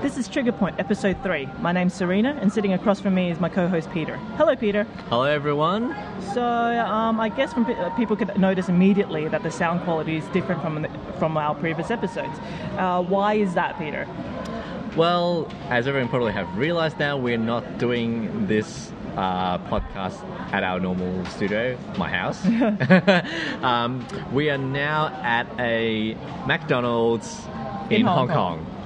This is Trigger Point, Episode 3. My name's Serena, and sitting across from me is my co host Peter. Hello, Peter. Hello, everyone. So, um, I guess from, uh, people could notice immediately that the sound quality is different from, the, from our previous episodes. Uh, why is that, Peter? Well, as everyone probably have realized now, we're not doing this uh, podcast at our normal studio, my house. um, we are now at a McDonald's in, In Hong Hong Kong.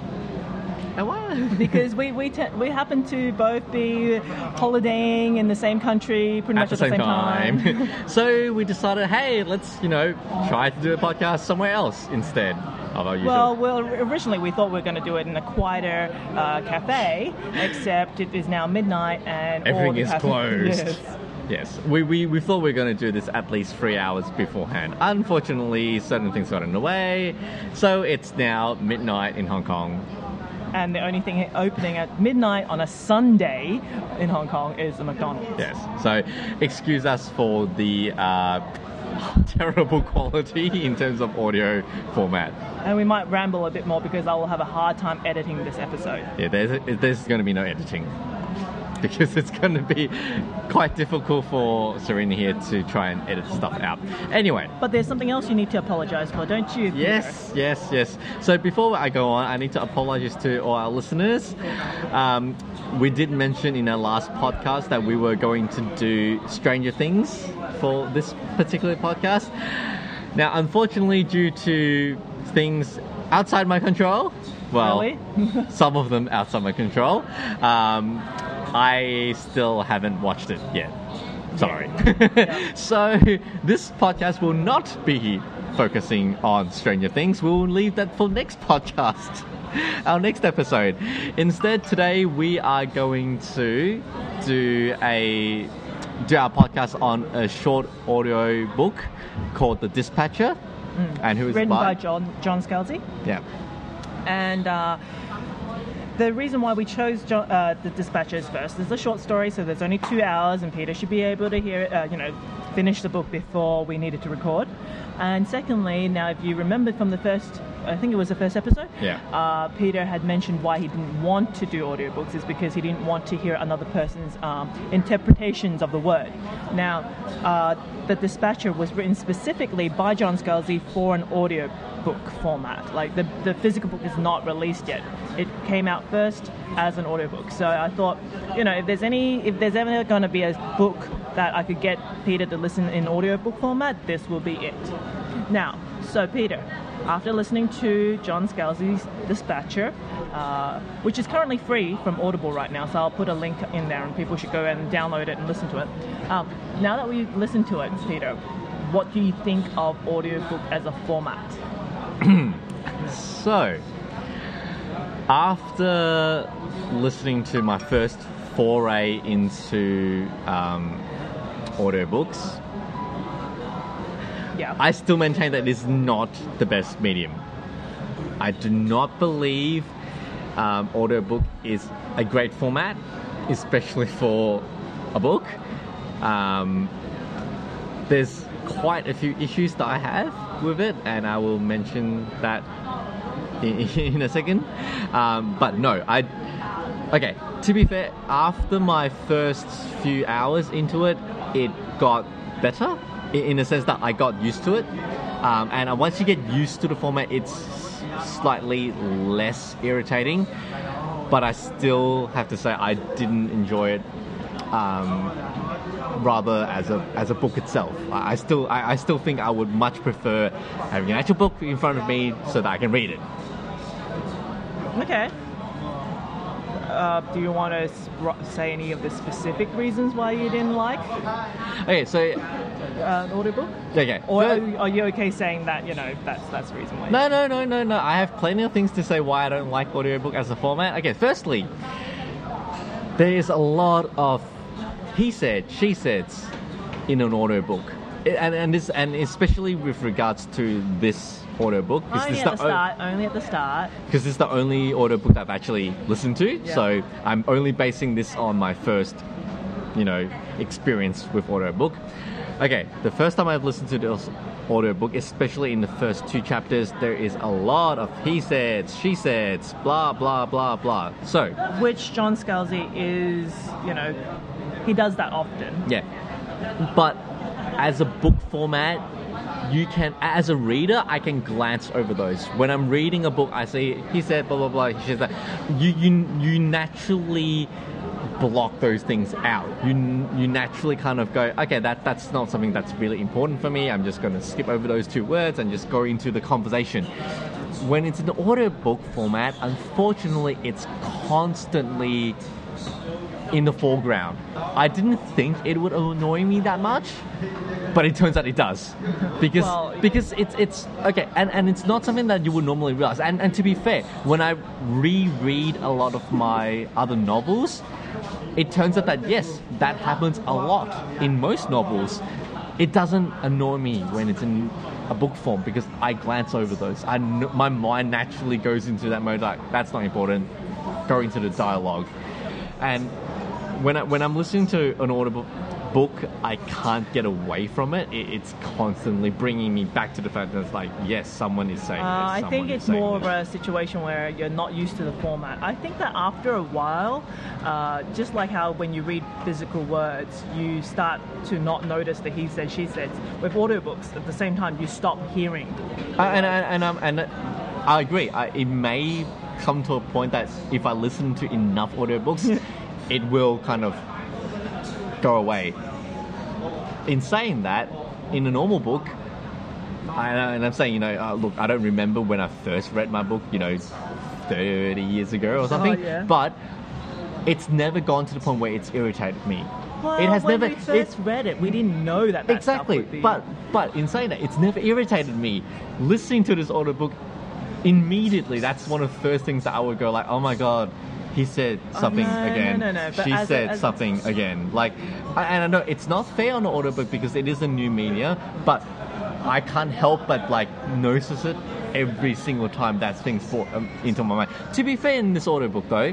Why? Because we we, te- we happen to both be holidaying in the same country pretty much at much the same, time. so we decided, hey, let's you know try to do a podcast somewhere else instead of our usual. Well, well, originally we thought we were going to do it in a quieter uh, cafe, except it is now midnight and all Everything the is closed. Yes. Yes, we, we, we thought we were going to do this at least three hours beforehand. Unfortunately, certain things got in the way, so it's now midnight in Hong Kong. And the only thing opening at midnight on a Sunday in Hong Kong is the McDonald's. Yes, so excuse us for the uh, terrible quality in terms of audio format. And we might ramble a bit more because I will have a hard time editing this episode. Yeah, there's, there's going to be no editing. Because it's going to be quite difficult for Serena here to try and edit stuff out. Anyway, But there's something else you need to apologize for, don't you? Peter? Yes, yes, yes. So before I go on, I need to apologize to all our listeners. Um, we did mention in our last podcast that we were going to do Stranger Things for this particular podcast. Now, unfortunately, due to things outside my control, well, some of them outside my control, um, I still haven't watched it yet. Sorry. so this podcast will not be focusing on Stranger Things. We'll leave that for next podcast. Our next episode. Instead, today we are going to do a do our podcast on a short audio book called The Dispatcher. And who is Written by John John Scalzi. Yeah. And uh, the reason why we chose jo- uh, the dispatchers first is a short story, so there's only two hours, and Peter should be able to hear it, uh, you know, finish the book before we needed to record. And secondly, now if you remember from the first, I think it was the first episode, Yeah. uh, Peter had mentioned why he didn't want to do audiobooks is because he didn't want to hear another person's um, interpretations of the word. Now, uh, the dispatcher was written specifically by John Scalzi for an audio book format. Like the, the physical book is not released yet. It came out first as an audiobook. So I thought, you know, if there's any if there's ever gonna be a book that I could get Peter to listen in audiobook format, this will be it. Now, so Peter, after listening to John Scalzi's Dispatcher, uh, which is currently free from Audible right now, so I'll put a link in there and people should go and download it and listen to it. Um, now that we've listened to it, Peter, what do you think of audiobook as a format? So, after listening to my first foray into um, audiobooks, Yeah. I still maintain that it is not the best medium. I do not believe um, audiobook is a great format, especially for a book. Um, there's quite a few issues that I have with it, and I will mention that in, in a second. Um, but no, I. Okay, to be fair, after my first few hours into it, it got better in the sense that I got used to it. Um, and once you get used to the format, it's slightly less irritating. But I still have to say I didn't enjoy it um, rather as a as a book itself. I, I still I, I still think I would much prefer having an actual book in front of me so that I can read it. Okay. Uh, do you want to sp- say any of the specific reasons why you didn't like Okay, so uh, an audiobook? okay. Or are you, are you okay saying that, you know, that's that's the reason why? No, no, no, no, no. I have plenty of things to say why I don't like audiobook as a format. Okay, firstly, there is a lot of he said, she said in an audiobook. I- And, and this and especially with regards to this audiobook because Only this, at the the o- Only at the start. because this is the only audiobook I've actually listened to. Yeah. So I'm only basing this on my first, you know, experience with audiobook. Okay, the first time I've listened to this audiobook, especially in the first two chapters, there is a lot of he said, she said, blah blah blah blah. So Which John Scalzi is, you know, he does that often. yeah, but as a book format, you can as a reader, I can glance over those. When I'm reading a book, I see he said blah blah blah. He said. You you you naturally block those things out. You you naturally kind of go, okay, that that's not something that's really important for me. I'm just going to skip over those two words and just go into the conversation. When it's an audiobook format, unfortunately, it's constantly in the foreground. I didn't think it would annoy me that much, but it turns out it does. Because Well, because it's it's okay, and, and it's not something that you would normally realize. And and to be fair, when I reread a lot of my other novels, it turns out that yes, that happens a lot in most novels. It doesn't annoy me when it's in a book form because I glance over those. I kn- my mind naturally goes into that mode like that's not important. Go into the dialogue, and when I, when I'm listening to an audible book, I can't get away from it. it. It's constantly bringing me back to the fact that it's like, yes, someone is saying Uh, this. I think it's more of a situation where you're not used to the format. I think that after a while, uh, just like how when you read physical words, you start to not notice the he said, she said. With audiobooks, at the same time, you stop hearing. Uh, and and and, um, and I agree. I, it may come to a point that if I listen to enough audiobooks, it will kind of go away. In saying that, in a normal book, I, and I'm saying, you know, uh, look, I don't remember when I first read my book, you know, 30 years ago or something, yeah. but it's never gone to the point where it's irritated me. Well, it has never. we it's, read it, we didn't know that, that exactly be- but but in saying that it's never irritated me listening to this audiobook immediately that's one of the first things that i would go like oh my god he said something no, no, again. no, no, but she as a- said a- something again. Like I- and i know it's not fair on the audiobook because it is a new media but i can't help but like notice it every single time that thing's brought um, into my mind. To be fair in this audiobook though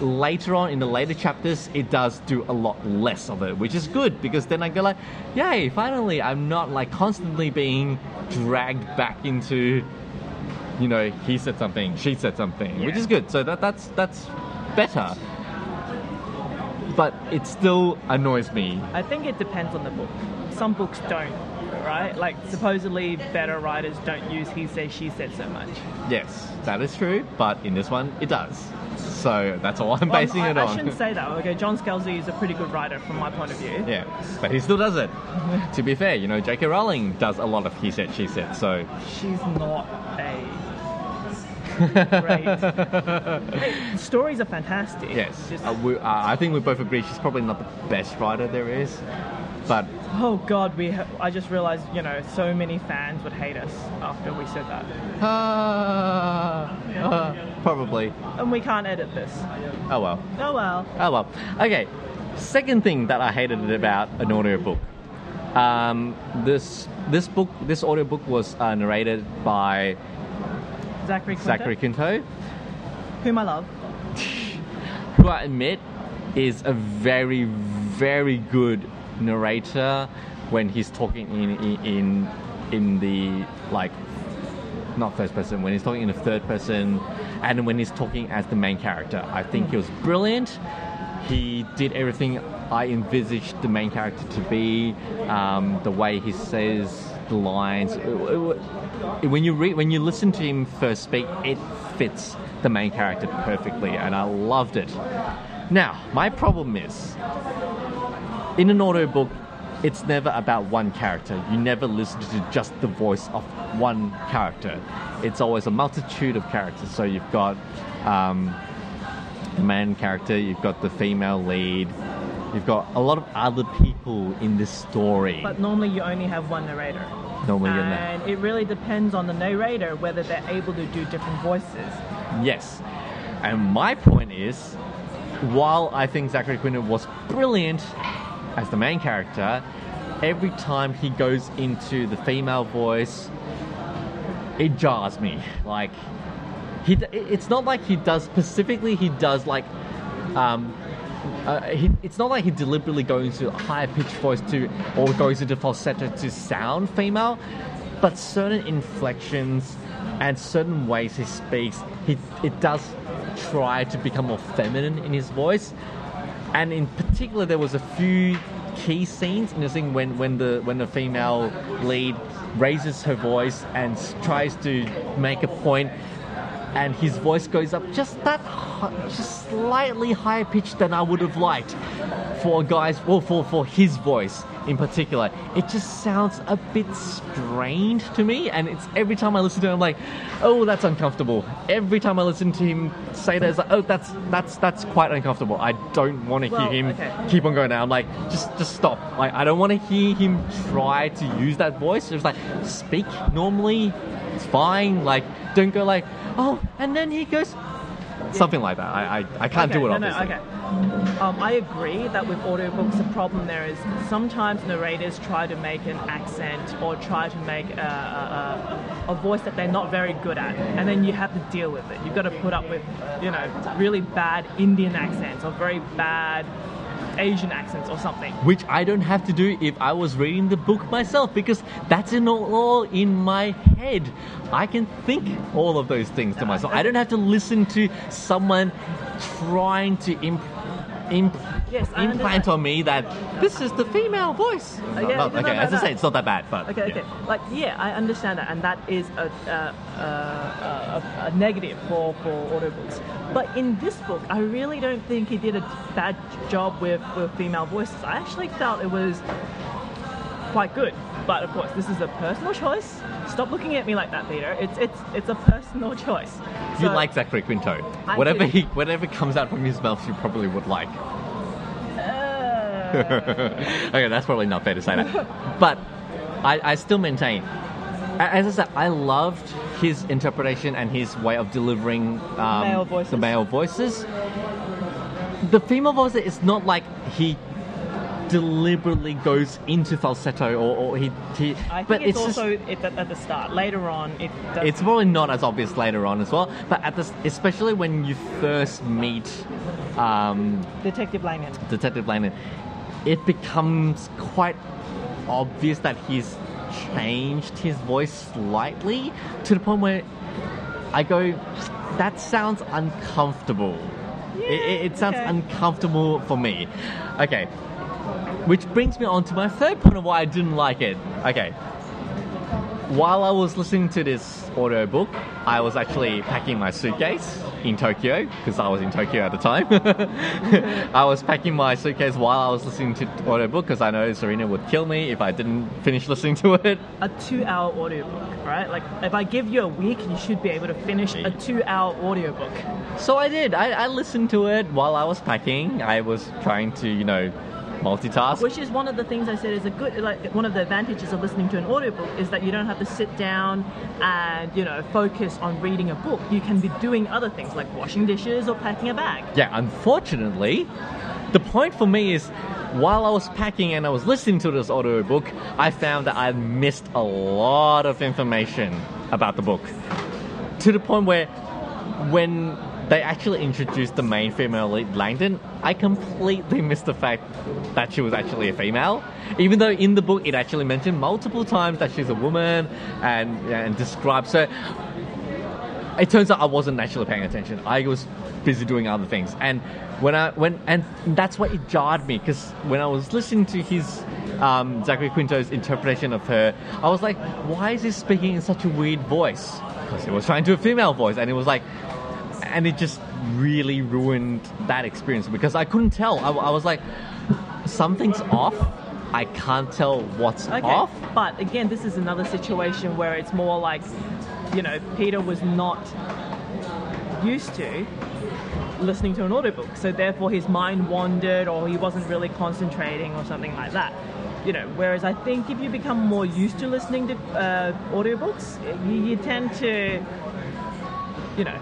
later on in the later chapters it does do a lot less of it which is good because then i go like yay finally i'm not like constantly being dragged back into you know he said something she said something which is good so that that's that's better but it still annoys me I think it depends on the book. Some books don't, right? Like supposedly better writers don't use he said, she said so much. yes that is true but in this one it does so that's all i'm Well, basing I, it on. I shouldn't say that. Okay, John Scalzi is a pretty good writer from my point of view. yeah but he still does it to be fair you know j.k rowling does a lot of he said she said so She's not a great. Stories are fantastic. Yes, Just- uh, we, uh, I think we both agree she's probably not the best writer there is, but oh God, we. Ha- I just realized, you know, so many fans would hate us after we said that, uh, uh, probably. and we can't edit this. Oh well. Oh well. Oh well. Okay. Second thing that I hated about an audiobook. Um, this this book this audiobook was uh, narrated by Zachary Quinto, Zachary Quinto, whom I love. who I admit is a very very good narrator when he's talking in in in, in the like not first person when he's talking in the third person and when he's talking as the main character. I think he was brilliant. He did everything i envisaged the main character to be um, the way he says the lines It- it- it- when you read when you listen to him first speak it fits the main character perfectly and i loved it now my problem is in an audiobook, it's never about one character. You never listen to just the voice of one character. It's always a multitude of characters. So you've got um, the man character, you've got the female lead, you've got a lot of other people in this story. But normally you only have one narrator. Normally, and it really depends on the narrator whether they're able to do different voices. Yes. And my point is, while I think Zachary Quinto was brilliant as the main character, every time he goes into the female voice, it jars me. Like, he, it's not like he does specifically, he does like, um, uh, he, it's not like he deliberately goes to a higher pitched voice to or goes into falsetto to sound female, but certain inflections and certain ways he speaks, he it does try to become more feminine in his voice. And in particular, there was a few key scenes in the thing when, when the when the female lead raises her voice and tries to make a point and his voice goes up just that just slightly higher pitched than I would have liked for guys well for for his voice in particular. It just sounds a bit strained to me and it's every time I listen to him, I'm like oh that's uncomfortable. Every time I listen to him say that it's like oh that's that's that's quite uncomfortable. I don't want to Well, hear him okay. keep on going now. I'm like just just stop. Like I don't want to hear him try to use that voice. Just like speak normally it's fine. Like don't go like oh and then he goes something like that I I, I can't okay, do it no, obviously No, okay. Um, I agree that with audiobooks, the problem there is sometimes narrators try to make an accent or try to make a, a, a, a voice that they're not very good at, and then you have to deal with it. You've got to put up with, you know, really bad Indian accents or very bad Asian accents or something. which I don't have to do if I was reading the book myself because that's in all, all in my head. I can think all of those things to myself. I don't have to listen to someone trying to imp, imp, Yes, implant on me that this is the female voice. Uh, yeah, No, no, okay, no, as I say, it's not that bad, but Okay, yeah. okay. Like, yeah, I understand that, and that is a, a, a, a, a negative for, for audiobooks. But in this book, I really don't think he did a bad job with, with female voices. I actually felt it was quite good. But of course, this is a personal choice. Stop looking at me like that, Peter. It's it's it's a personal choice. You like Zachary Quinto. I Whatever do. he whatever comes out from his mouth you probably would like. Uh, okay, that's probably not fair to say that. But I, I still maintain, as I said, I loved his interpretation and his way of delivering um, Male the male voices. The female voice is not like he deliberately goes into falsetto or, or he, he I think but it's, just- also it, at, the start. Later on, it does. it's probably not as obvious later on as well, but at this, especially when you first meet um, Detective Langdon. Detective Langdon, it becomes quite obvious that he's changed his voice slightly to the point where I go, that sounds uncomfortable. it, it, it sounds okay. uncomfortable for me. Okay. Which brings me on to my third point of why I didn't like it. Okay. While I was listening to this audiobook, I was actually packing my suitcase in Tokyo because I was in Tokyo at the time. I was packing my suitcase while I was listening to the audiobook because I know Serena would kill me if I didn't finish listening to it. a two-hour audiobook, right? Like, if I give you a week, you should be able to finish a two-hour audiobook. So I did. I, I listened to it while I was packing. I was trying to, you know, multitask. Which is one of the things I said is a good, like, one of the advantages of listening to an audiobook is that you don't have to sit down and, you know, focus on reading a book. You can be doing other things like washing dishes or packing a bag. Yeah, unfortunately, the point for me is while I was packing and I was listening to this audiobook, I found that I missed a lot of information about the book. To the point where when they actually introduced the main female lead, Langdon, I completely missed the fact that she was actually a female. Even though in the book it actually mentioned multiple times that she's a woman and, and described. So it turns out I wasn't actually paying attention. I was busy doing other things, and when I when and that's what it jarred me because when I was listening to his um, Zachary Quinto's interpretation of her, I was like, why is he speaking in such a weird voice? Because he was trying to do a female voice, and it was like, and it just really ruined that experience because I couldn't tell. I, I was like, something's off. I can't tell what's Okay. off. But again, this is another situation where it's more like, you know, Peter was not used to listening to an audiobook, so therefore his mind wandered or he wasn't really concentrating or something like that. You know, whereas I think if you become more used to listening to uh, audiobooks, you, you tend to, you know,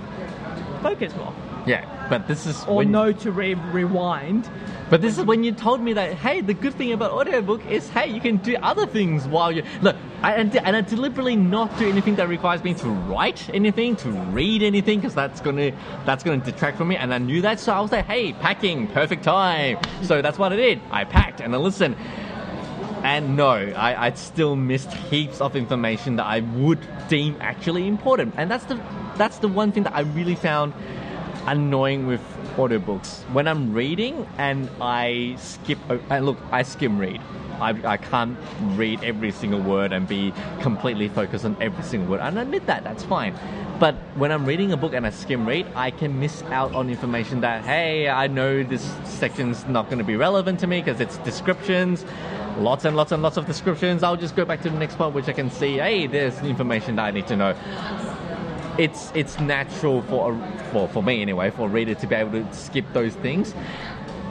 focus more. Yeah, but this is or when, know to re- rewind. But this is when you told me that hey, the good thing about audiobook is hey, you can do other things while you look. I, and, and I deliberately not do anything that requires me to write anything, to read anything, because that's gonna that's gonna detract from me. And I knew that, so I was like, hey, packing, perfect time. So that's what I did. I packed and I listened. And no, I, I still missed heaps of information that I would deem actually important. And that's the that's the one thing that I really found annoying with audiobooks. When I'm reading and I skip, and look, I skim read. I, I can't read every single word and be completely focused on every single word. And I admit that, that's fine. But when I'm reading a book and I skim read, I can miss out on information that, hey, I know this section's not going to be relevant to me because it's descriptions, lots and lots and lots of descriptions. I'll just go back to the next part, which I can see, hey, there's information that I need to know it's it's natural for a, for for me anyway for a reader to be able to skip those things.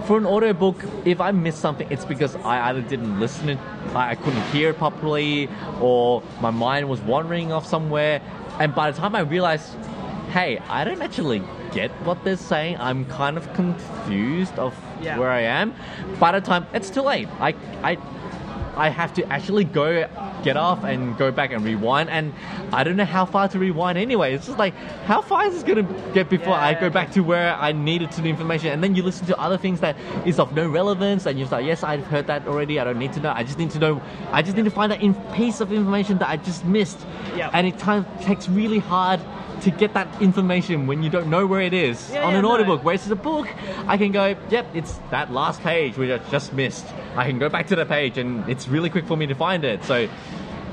For an audiobook, if I miss something, it's because I either didn't listen, it, I couldn't hear it properly, or my mind was wandering off somewhere. And by the time I realized, hey, I don't actually get what they're saying. I'm kind of confused of Yeah. where I am. By the time it's too late. I I I have to actually go get off and go back and rewind and I don't know how far to rewind anyway. It's just like how far is this gonna get before I go back to where I needed to the information and then you listen to other things that is of no relevance and you're like, Yes, I've heard that already, I don't need to know. I just need to know I just need to find that in piece of information that I just missed. Yeah. And it time takes really hard to get that information when you don't know where it is Yeah, on yeah, an no. audiobook. Whereas it's a book, I can go, yep, it's that last page which I just missed. I can go back to the page and it's really quick for me to find it. So,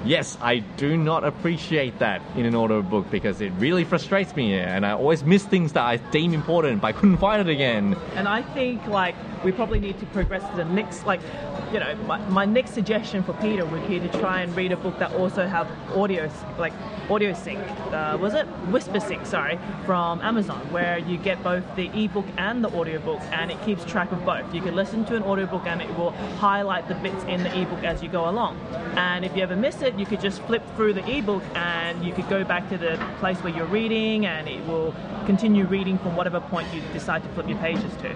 yes, I do not appreciate that in an audiobook because it really frustrates me and I always miss things that I deem important but I couldn't find it again. And I think like we probably need to progress to the next like you know my, my next suggestion for Peter would be to try and read a book that also have audio like audio sync. Uh, was it Whispersync? Sorry, from Amazon, where you get both the ebook and the audiobook, and it keeps track of both. You can listen to an audiobook and it will highlight the bits in the ebook as you go along. And if you ever miss it, you could just flip through the ebook and you could go back to the place where you're reading, and it will continue reading from whatever point you decide to flip your pages to.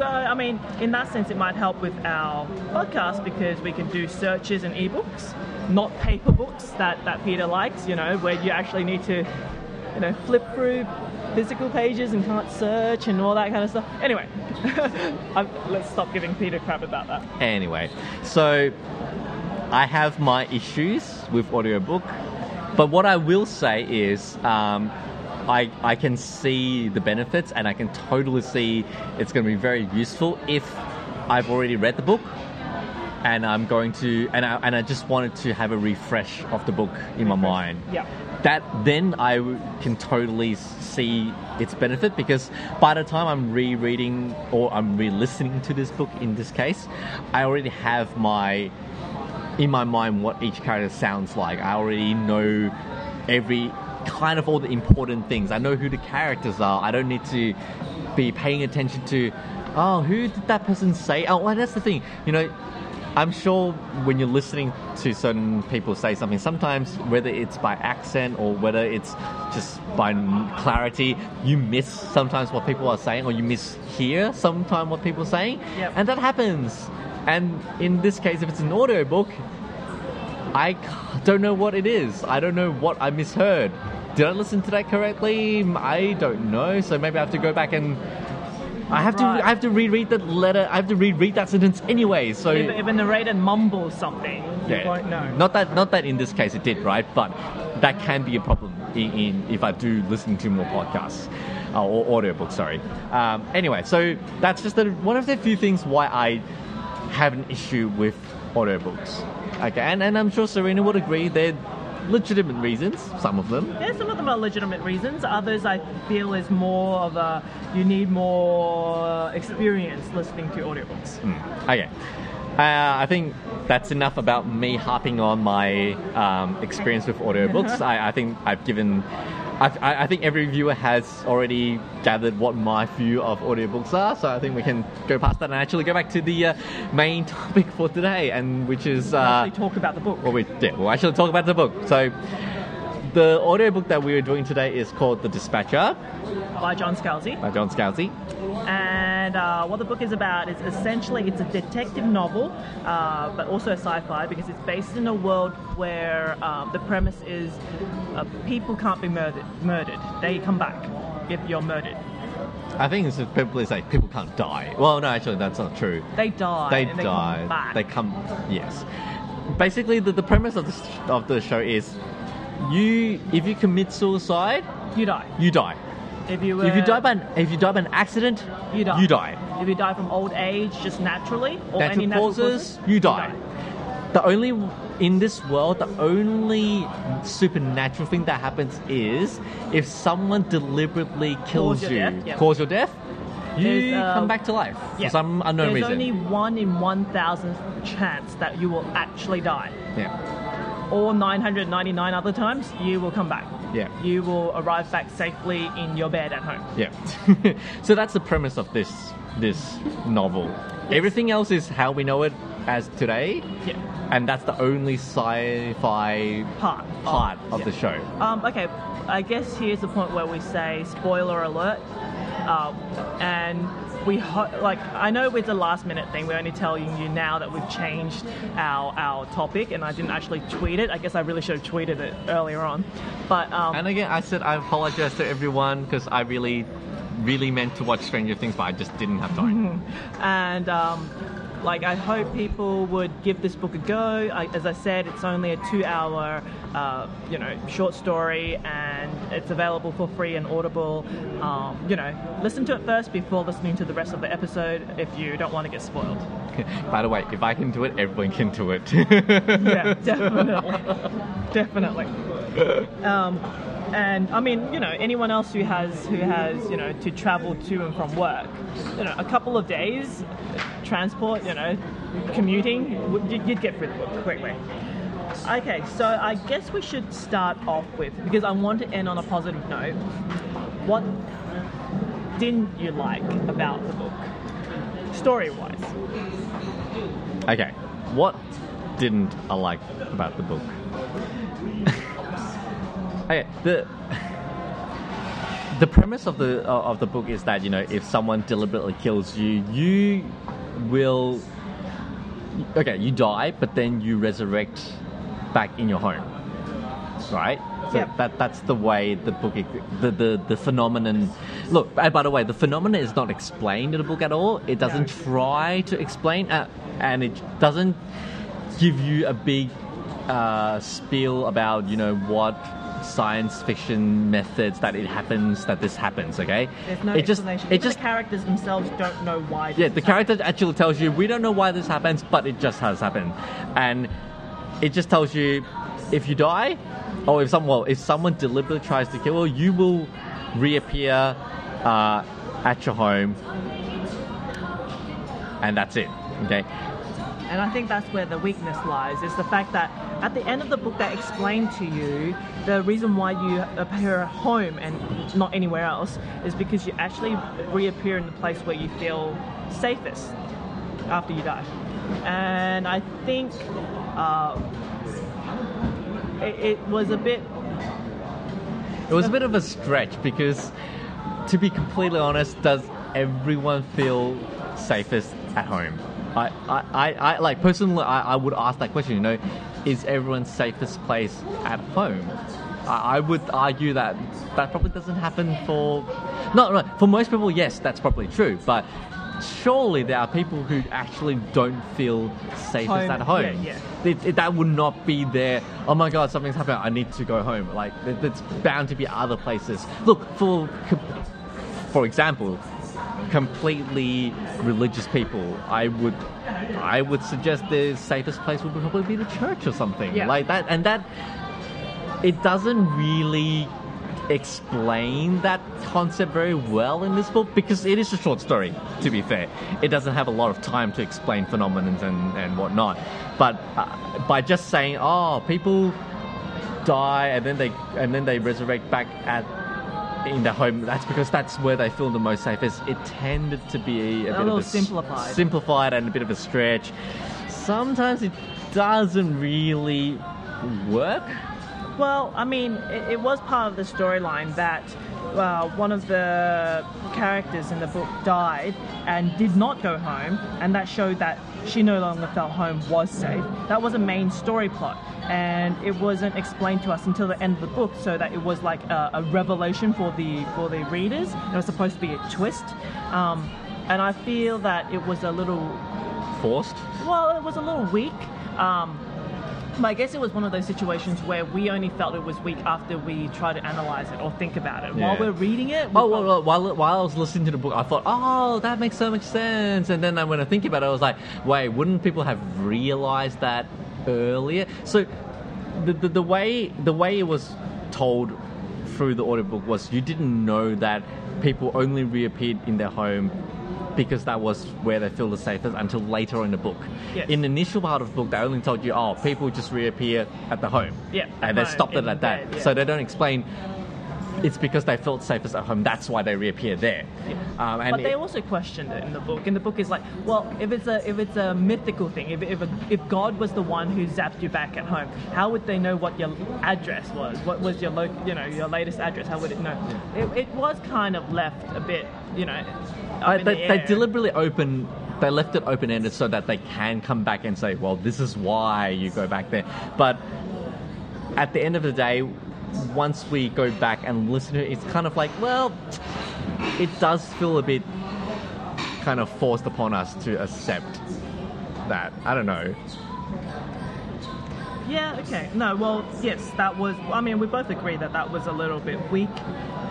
So, I mean, in that sense, it might help with our podcast because we can do searches and ebooks, not paper books that, that Peter likes, you know, where you actually need to, you know, flip through physical pages and can't search and all that kind of stuff. Anyway, let's stop giving Peter crap about that. Anyway, so I have my issues with audiobook, but what I will say is um, I, I can see the benefits and I can totally see it's going to be very useful if I've already read the book and I'm going to and I, and I just wanted to have a refresh of the book in my mind Yeah. that then I can totally see its benefit because by the time I'm rereading or I'm re-listening to this book in this case, I already have my in my mind what each character sounds like. I already know every kind of all the important things. I know who the characters are. I don't need to be paying attention to oh who did that person say? Oh well, that's the thing. You know, I'm sure when you're listening to certain people say something, sometimes whether it's by accent or whether it's just by clarity, you miss sometimes what people are saying or you miss mishear sometimes what people are saying. Yep. And that happens. And in this case, if it's an audiobook, I don't know what it is. I don't know what I misheard. Did I listen to that correctly? I don't know. So maybe I have to go back and I have Right. to I have to reread that letter. I have to reread that sentence anyway. So If, if a narrator mumbles something, you won't know. not that not that in this case it did, right? But that can be a problem in, in if I do listen to more podcasts uh, or audiobooks. Sorry. Um, anyway, so that's just the, one of the few things why I have an issue with audiobooks. Okay, and, and I'm sure Serena would agree they're legitimate reasons. Some of them. Yeah, some of them are legitimate reasons. Others I feel is more of a you need more experience listening to audiobooks. Okay. Uh, I think that's enough about me harping on my um, experience with audiobooks. I, I think I've given. I I think every viewer has already gathered what my view of audiobooks are, so I think we can go past that and actually go back to the uh, main topic for today, and which is uh, Actually talk about the book. well, we yeah, we'll actually talk about the book. So the audiobook that we are doing today is called The Dispatcher by John Scalzi. by John Scalzi. And uh, what the book is about is essentially it's a detective novel, uh, but also a sci-fi because it's based in a world where um, the premise is uh, people can't be murdered. Murdered, they come back if you're murdered. I think it's people say people can't die. Well, no, actually, that's not true. They die. They die. Come back. They come. Yes. Basically, the, the premise of the of the show is, you if you commit suicide, you die. you die. If you If you uh, die by an, if you die by an accident, you die. You die. If you die from old age, just naturally, or Natural any natural causes, you die. The only in this world, the only supernatural thing that happens is if someone deliberately kills your you, death, yeah. cause your death, you uh, come back to life Yeah. for some unknown There's reason. There's only one in one thousand chance that you will actually die. Yeah, Or 999 other times, you will come back. Yeah. You will arrive back safely in your bed at home. yeah. so that's the premise of this this novel. Everything else is how we know it as today, Yeah. and that's the only sci-fi Part. part of yeah. the show. Um, okay, I guess here's the point where we say spoiler alert. Um, and we ho- like I know it's a last minute thing. We're only telling you now that we've changed our our topic, and I didn't actually tweet it. I guess I really should have tweeted it earlier on. But um, And again, I said I apologize to everyone because I really, really meant to watch Stranger Things, but I just didn't have time. and um, like I hope people would give this book a go. I, as I said, it's only a two-hour, uh, you know, short story, and it's available for free and Audible. Um, you know, listen to it first before listening to the rest of the episode if you don't want to get spoiled. By the way, if I can do it, everyone can do it. Yeah, definitely, definitely. Um, and I mean, you know, anyone else who has who has you know to travel to and from work, you know, a couple of days transport, you know, commuting, you'd get through the book quickly. Okay, so I guess we should start off with because I want to end on a positive note. What didn't you like about the book, story-wise? okay, what didn't I like about the book? okay, the the premise of the of the book is that you know if someone deliberately kills you, you will okay, you die, but then you resurrect back in your home, right? So Yep. that that's the way the book the, the the phenomenon. Look, by the way, the phenomenon is not explained in the book at all. It doesn't No. try to explain, uh, and it doesn't give you a big uh, spiel about you know what science fiction methods that it happens that this happens. Okay, There's no it just explanation. it Even just the characters themselves don't know why. yeah, the is character actually tells you we don't know why this happens, but it just has happened, and it just tells you if you die, or if someone well, if someone deliberately tries to kill you, you will reappear uh, at your home, and that's it. Okay, And I think that's where the weakness lies, is the fact that at the end of the book they explain to you the reason why you appear at home and not anywhere else is because you actually reappear in the place where you feel safest after you die. And I think uh, it, it was a bit it was a bit of a stretch because, to be completely honest, does everyone feel safest at home? I, I, I, like personally, I, I would ask that question. You know, is everyone's safest place at home? I, I would argue that that probably doesn't happen for, not right for most people. Yes, that's probably true, but surely there are people who actually don't feel safest Home, at home. yeah, yeah. It, it, that would not be there. Oh my God, something's happened. I need to go home. Like it, it's bound to be other places. Look for, for example, completely religious people. I would, I would suggest the safest place would probably be the church or something Yeah. like that. And that it doesn't really explain that concept very well in this book because it is a short story to be fair it doesn't have a lot of time to explain phenomena and, and whatnot but uh, by just saying oh people die and then they and then they resurrect back at in their home. That's because that's where they feel the most safest it tended to be a, bit little of a simplified. simplified and a bit of a stretch. Sometimes it doesn't really work Well, I mean, it, it was part of the storyline that uh, one of the characters in the book died and did not go home, and that showed that she no longer felt home was safe. That was a main story plot, and it wasn't explained to us until the end of the book, so that it was like a, a revelation for the for the readers. It was supposed to be a twist, um, and I feel that it was a little Forced. well, it was a little weak. Um, I guess it was one of those situations where we only felt it was weak after we tried to analyze it or think about it. While we're reading it, we felt- well, well, while, while I was listening to the book, I thought, oh, that makes so much sense. And then when I think about it, I was like, wait, wouldn't people have realized that earlier? So the, the, the way the way it was told through the audiobook was you didn't know that people only reappeared in their home because that was where they feel the safest until later in the book. Yes. In the initial part of the book, they only told you, oh, people just reappear at the home. Yeah, And they home, stopped it at that. bed, yeah. So they don't explain it's because they felt safest at home. That's why they reappear there. Um, and but they it- also questioned it in the book. And the book is like, well, if it's a if it's a mythical thing, if if, a, if God was the one who zapped you back at home, how would they know what your address was? What was your lo- you know your latest address? How would it know? It, it was kind of left a bit, you know. I, in they, the they deliberately open. They left it open ended so that they can come back and say, "Well, this is why you go back there." But at the end of the day, once we go back and listen to it, it's kind of like, well, it does feel a bit kind of forced upon us to accept that. I don't know. Yeah, okay. No, well, yes, that was. I mean, we both agree that that was a little bit weak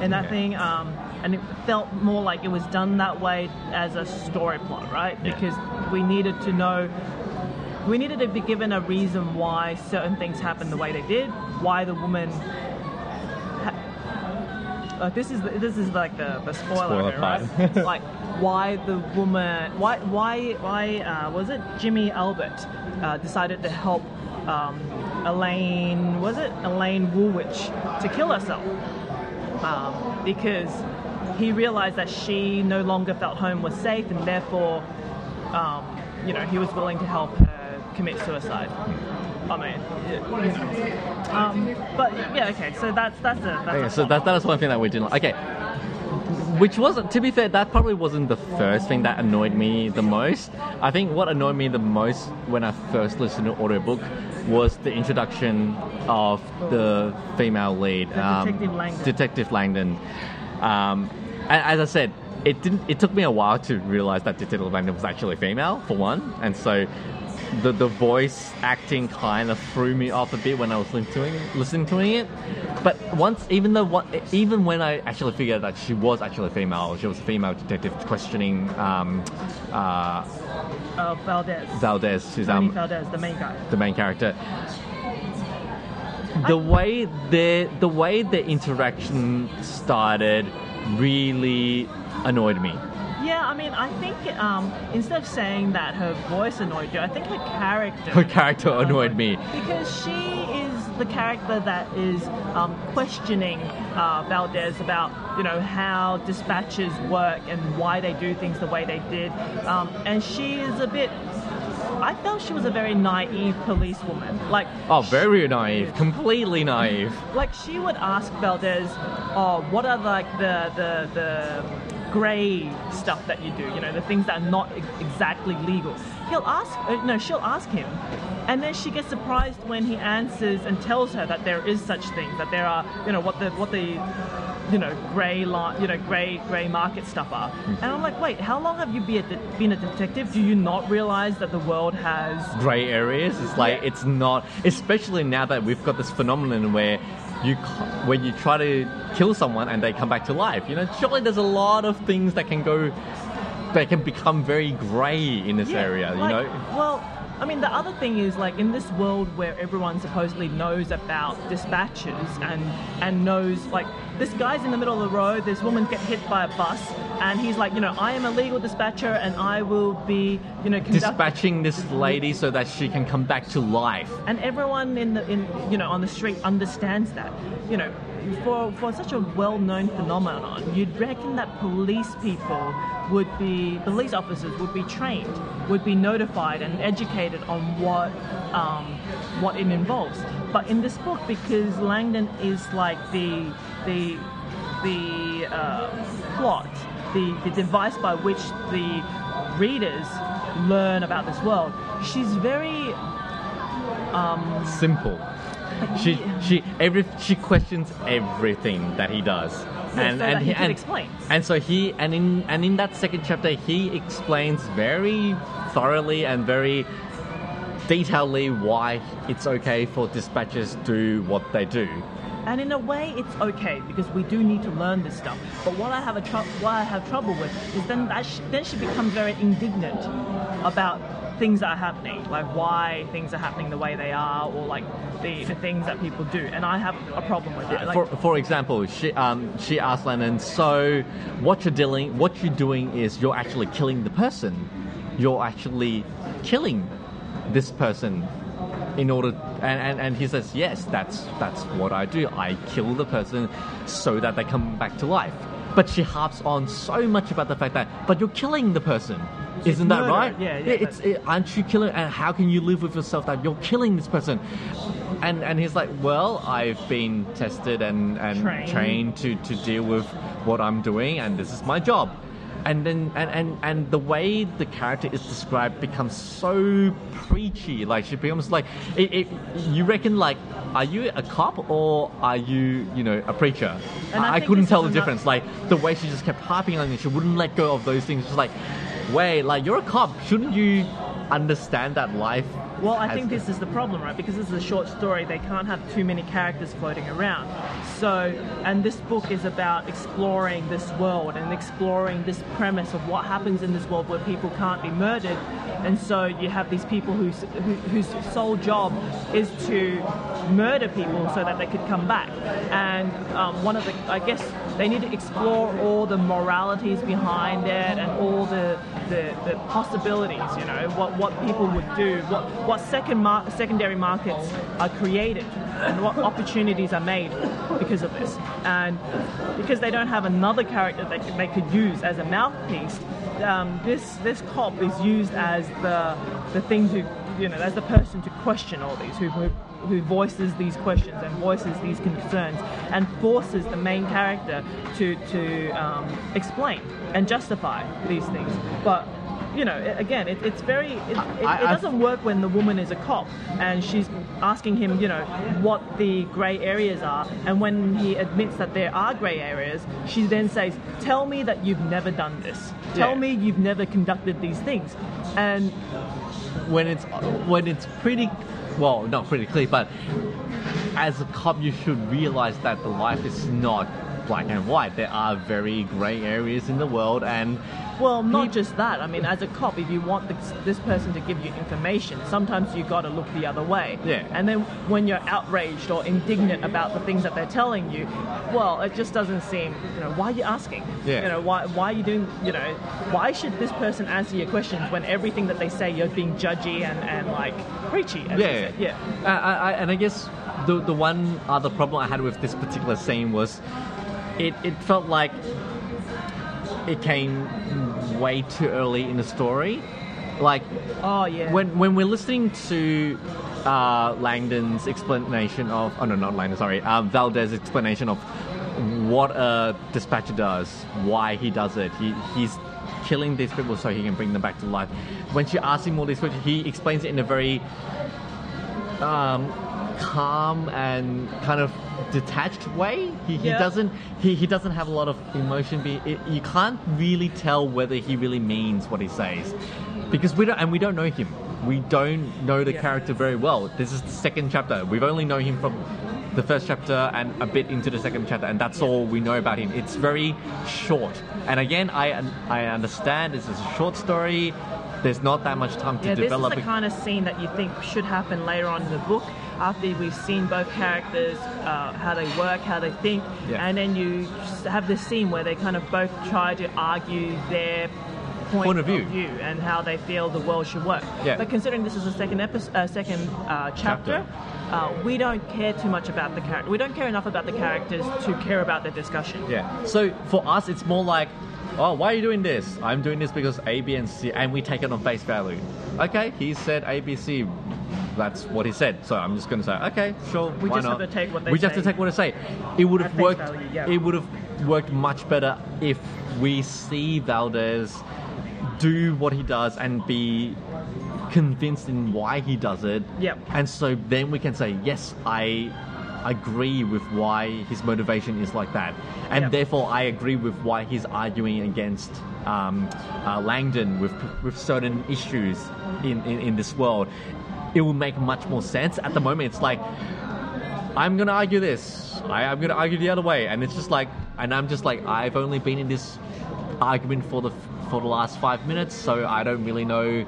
in that Yeah. thing, um, and it felt more like it was done that way as a story plot, right? Yeah. Because we needed to know. We needed to be given a reason why certain things happened the way they did, why the woman. Uh, this is the, this is like the, the spoiler, Spoiler right? like why the woman why why why uh, was it Jimmy Albert uh, decided to help um, Elaine was it Elaine Woolwich to kill herself um, because he realized that she no longer felt home was safe and therefore um, you know he was willing to help her commit suicide. I mean, yeah, um, but yeah, okay. So that's that's a that's Okay, so that, that is one thing that we didn't like. Okay. Which wasn't, to be fair, that probably wasn't the first thing that annoyed me the most. I think what annoyed me the most when I first listened to audiobook was the introduction of the female lead, The Detective Langdon. Detective Langdon. Um, and as I said, it didn't. It took me a while to realize that Detective Langdon was actually female, for one, and so the the voice acting kind of threw me off a bit when I was listening listening to it. But once, even though what, even when I actually figured that she was actually female, she was a female detective questioning um, uh, uh, Valdez. Valdez, who's um, Valdez, the main guy. the main character. The way the the way the interaction started really annoyed me. Yeah, I mean, I think um, instead of saying that her voice annoyed you, I think her character. Her character annoyed me. Because she is the character that is um, questioning uh, Valdez about, you know, how dispatches work and why they do things the way they did. Um, and she is a bit. I felt she was a very naive policewoman. Like, Oh, very naive, completely naive. like she would ask Valdez, "Oh, what are like the the the grey stuff that you do? You know, the things that are not ex- exactly legal." He'll ask, uh, no, she'll ask him, and then she gets surprised when he answers and tells her that there is such things, that there are, you know, what the what the you know, grey line, you know, grey grey market stuff are. And I'm like, wait, how long have you been a, de- been a detective? Do you not realize that the world has Gray areas. It's like Yeah. it's not, especially now that we've got this phenomenon where you when you try to kill someone and they come back to life. You know, surely there's a lot of things that can go, that can become very grey in this Yeah, area. You like- know. Well, I mean, the other thing is like in this world where everyone supposedly knows about dispatches and and knows like this guy's in the middle of the road, this woman get hit by a bus, and he's like, you know, I am a legal dispatcher and I will be, you know, conduct- Dispatching this lady so that she can come back to life. and everyone in the in you know on the street understands that you know for for such a well-known phenomenon you'd reckon that police people would be police officers would be trained would be notified and educated educated on what um, what it involves. But in this book, because Langdon is like the the the uh, plot, the, the device by which the readers learn about this world, she's very Simple. She she every she questions everything that he does. so that he can explain. And so he and in and in that second chapter he explains very thoroughly and very detailedly why it's okay for dispatchers to do what they do. And in a way, it's okay because we do need to learn this stuff. But what I have a tr- what I have trouble with is then that she, then she becomes very indignant about things that are happening, like why things are happening the way they are, or like the, the things that people do. And I have a problem with that. Like, for, for example, she um, she asked Lennon, so what you're dealing, what you're doing is you're actually killing the person. You're actually killing this person in order, and, and, and he says, yes, that's that's what I do. I kill the person so that they come back to life. But she harps on so much about the fact that, but you're killing the person. Isn't that right? Yeah, yeah, It's it, aren't you killing? And how can you live with yourself that you're killing this person? And and he's like, well, I've been tested and and Trained. trained to to deal with what I'm doing, and this is my job. And then and, and and the way the character is described becomes so preachy. Like she becomes like, it, it, you reckon like, are you a cop or are you you know a preacher? And I I, couldn't tell the difference. Like the way she just kept harping on it, she wouldn't let go of those things. She's like, wait, like you're a cop, shouldn't you understand that life? Well, I think this is the problem, right? Because this is a short story, they can't have too many characters floating around. So, and this book is about exploring this world and exploring this premise of what happens in this world where people can't be murdered. And so you have these people whose, who, whose sole job is to murder people so that they could come back. And um, one of the, I guess, they need to explore all the moralities behind it and all the, the, the possibilities, you know, what, what people would do, what, what second mar- secondary markets are created and what opportunities are made because of this. And because they don't have another character they could, they could use as a mouthpiece, um, this, this cop is used as the, the thing to, you know, as the person to question all these, who, who, who voices these questions and voices these concerns and forces the main character to, to um, explain and justify these things. But you know, again, it, it's very. It, it, I- it doesn't work when the woman is a cop and she's asking him, you know, what the grey areas are. And when he admits that there are grey areas, she then says, "Tell me that you've never done this. Tell Yeah. me you've never conducted these things." And when it's when it's pretty well not pretty clear but as a cop you should realize that the life is not black and white there are very gray areas in the world and Well, not He- just that. I mean, as a cop, if you want this, this person to give you information, sometimes you got to look the other way. Yeah. And then when you're outraged or indignant about the things that they're telling you, well, it just doesn't seem. You know, why are you asking? Yeah. You know, why why are you doing? You know, why should this person answer your questions when everything that they say you're being judgy and, and like preachy? As you yeah. Yeah. I, I- and i guess the, the one other problem i had with this particular scene was it, it felt like it came way too early in the story. Like Oh yeah. when when we're listening to uh, Langdon's explanation of oh no not Langdon sorry um, Valdez's explanation of what a dispatcher does why he does it. He he's killing these people so he can bring them back to life. When she asks him all these questions he explains it in a very um, calm and kind of detached way. He, he Yeah. doesn't he, he doesn't have a lot of emotion. Be it, you can't really tell whether he really means what he says because we don't and we don't know him. We don't know the Yeah. character very well. This is the second chapter. We've only known him from the first chapter and a bit into the second chapter, and that's all we know about him. It's very short. And again, I I understand this is a short story. There's not that much time to Yeah, this is develop the kind of scene that you think should happen later on in the book after we've seen both characters, uh, how they work, how they think, Yeah. and then you have this scene where they kind of both try to argue their point, Point of view. and how they feel the world should work. Yeah. But considering this is a second episode, uh, second uh, chapter. Chapter. Uh, we don't care too much about the character. We don't care enough about the characters to care about their discussion. Yeah. So for us, it's more like oh, why are you doing this? I'm doing this because A, B, and C, and we take it on face value. Okay, he said A, B, C. That's what he said. So I'm just going to say, okay, sure. We just not? have to take what they We just have to take what they say. It would have worked. value, yeah. It would have worked much better if we see Valdez do what he does and be convinced in why he does it. Yep. And so then we can say, yes, I agree with why his motivation is like that. And Yep. therefore, I agree with why he's arguing against um, uh, Langdon with, with certain issues in, in, in this world. It will make much more sense. At the moment, it's like, I'm gonna argue this. I, I'm gonna argue the other way, and it's just like, and I'm just like, I've only been in this argument for the for the last five minutes, so I don't really know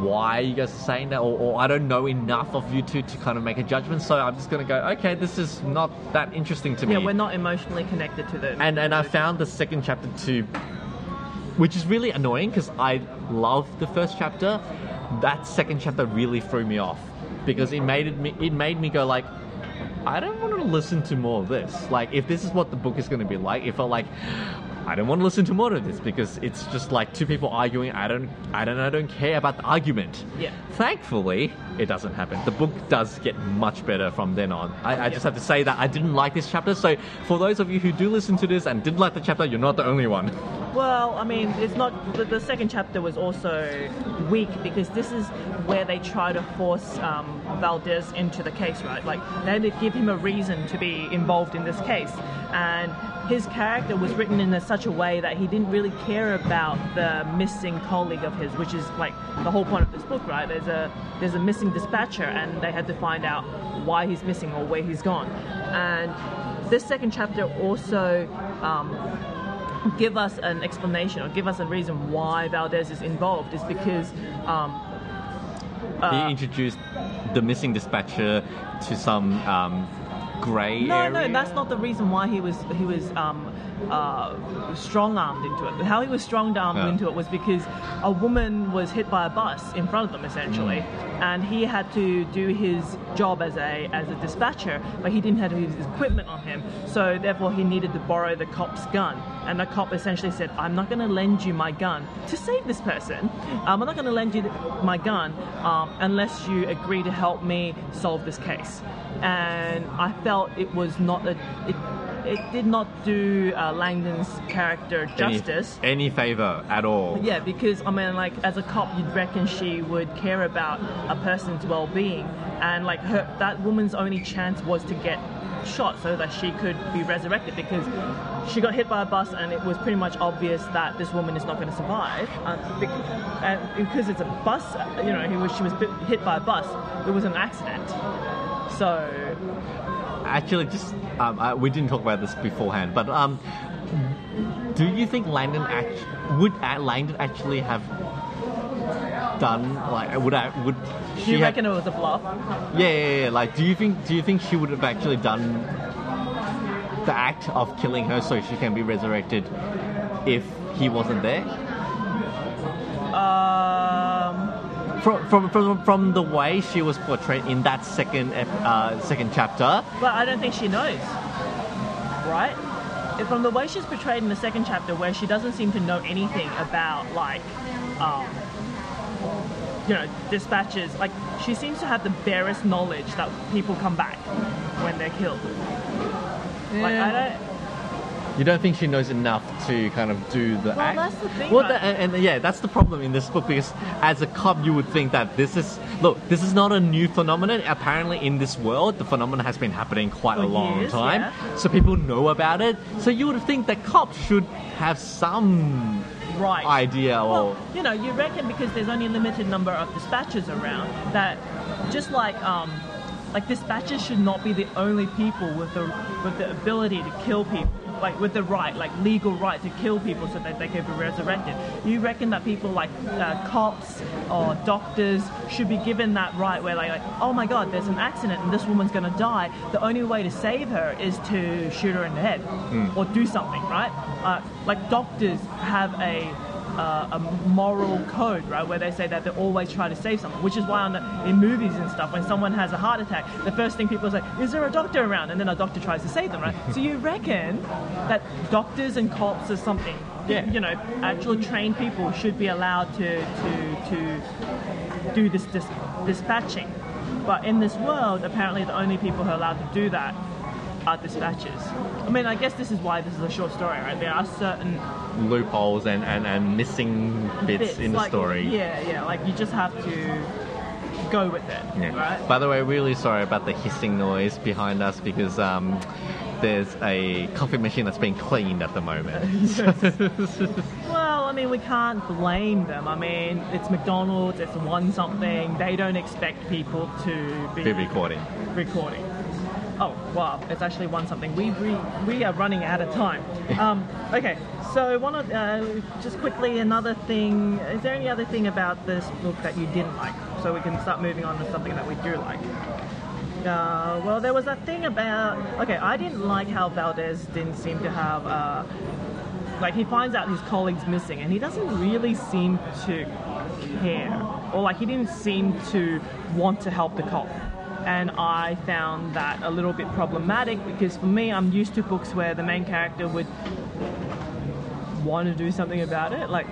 why you guys are saying that, or, or I don't know enough of you two to kind of make a judgment. So I'm just gonna go, okay, this is not that interesting to me. Yeah, we're not emotionally connected to them. and and I found the second chapter to, which is really annoying because I love the first chapter. That second chapter really threw me off because it made it me it made me go like, I don't want to listen to more of this. Like if this is what the book is going to be like, it felt like. I don't want to listen to more of this because it's just like two people arguing. I don't, I don't, I don't care about the argument. Yeah. Thankfully, it doesn't happen. The book does get much better from then on. I, I just have to say that I didn't like this chapter. So, for those of you who do listen to this and didn't like the chapter, you're not the only one. Well, I mean, it's not. The, the second chapter was also weak because this is where they try to force um, Valdez into the case, right? Like they did give him a reason to be involved in this case, and his character was written in a, such a way that he didn't really care about the missing colleague of his, which is like the whole point of this book, right? There's a there's a missing dispatcher, and they had to find out why he's missing or where he's gone, and this second chapter also. Um, give us an explanation or give us a reason why Valdez is involved is because um, he introduced the missing dispatcher to some um, grey no, area. no, that's not the reason why he was he was um, uh, strong armed into it. How he was strong armed Yeah. into it was because a woman was hit by a bus in front of them essentially, Mm. and he had to do his job as a as a dispatcher, but he didn't have his equipment on him, so therefore he needed to borrow the cop's gun. And the cop essentially said, "I'm not going to lend you my gun to save this person. Um, I'm not going to lend you my gun um, unless you agree to help me solve this case." And I felt it was not a it, it did not do uh, Langdon's character justice. any favor at all. Yeah, because I mean, like as a cop, you'd reckon she would care about a person's well-being, and like her, that woman's only chance was to get shot so that she could be resurrected because she got hit by a bus and it was pretty much obvious that this woman is not going to survive uh, bec- and because it's a bus you know he was, she was hit by a bus it was an accident so Actually, just um, uh, we didn't talk about this beforehand, but um, do you think Langdon act- would Langdon actually have done like would I would do she you have- reckon it was a bluff Yeah, yeah, yeah. Like, do you think do you think she would have actually done the act of killing her so she can be resurrected if he wasn't there? um From from from, from the way she was portrayed in that second ep- uh, second chapter, But I don't think she knows, right? From the way she's portrayed in the second chapter, where she doesn't seem to know anything about like, um, you know, dispatches. Like she seems to have the barest knowledge that people come back when they're killed. Like I don't. You don't think she knows enough to kind of do the Well, act. that's the thing, Well, right? the- and, and yeah, that's the problem in this book because as a cop, you would think that this is look, this is not a new phenomenon. Apparently, in this world, the phenomenon has been happening quite For a long years, time, yeah. so people know about it. So you would think that cops should have some Right. idea or Well, you know, you reckon because there's only a limited number of dispatchers around that just like um like dispatchers should not be the only people with the with the ability to kill people. Like with the right, like legal right to kill people so that they can be resurrected. You reckon that people like uh, cops or doctors should be given that right where like, like, oh my god, there's an accident and this woman's gonna die. The only way to save her is to shoot her in the head or do something, right? Uh, like doctors have a a, a moral code, right, where they say that they always try to save someone, which is why on the, in movies and stuff, when someone has a heart attack, the first thing people say, "Is there a doctor around?" And then a doctor tries to save them, right? so you reckon that doctors and cops or something, Yeah. you know, actual trained people should be allowed to to to do this dis- dispatching. But in this world, apparently the only people who are allowed to do that are dispatches. I mean, I guess this is why this is a short story, right? There are certain Loopholes and, and, and missing bits, in the like, story. Yeah, yeah, like you just have to go with it, Yeah. right? By the way, really sorry about the hissing noise behind us because um, there's a coffee machine that's being cleaned at the moment. Well, I mean, we can't blame them. I mean, it's McDonald's, it's one something. They don't expect people to be Be recording. recording. Oh, wow, it's actually one something. We, we, we are running out of time. Um, okay, so one of, uh, just quickly, another thing. Is there any other thing about this book that you didn't like? So we can start moving on to something that we do like. Uh, well, there was that thing about. Okay, I didn't like how Valdez didn't seem to have. Uh, like, he finds out his colleague's missing, and he doesn't really seem to care. Or, like, he didn't seem to want to help the cop. And I found that a little bit problematic because for me, I'm used to books where the main character would want to do something about it. Like,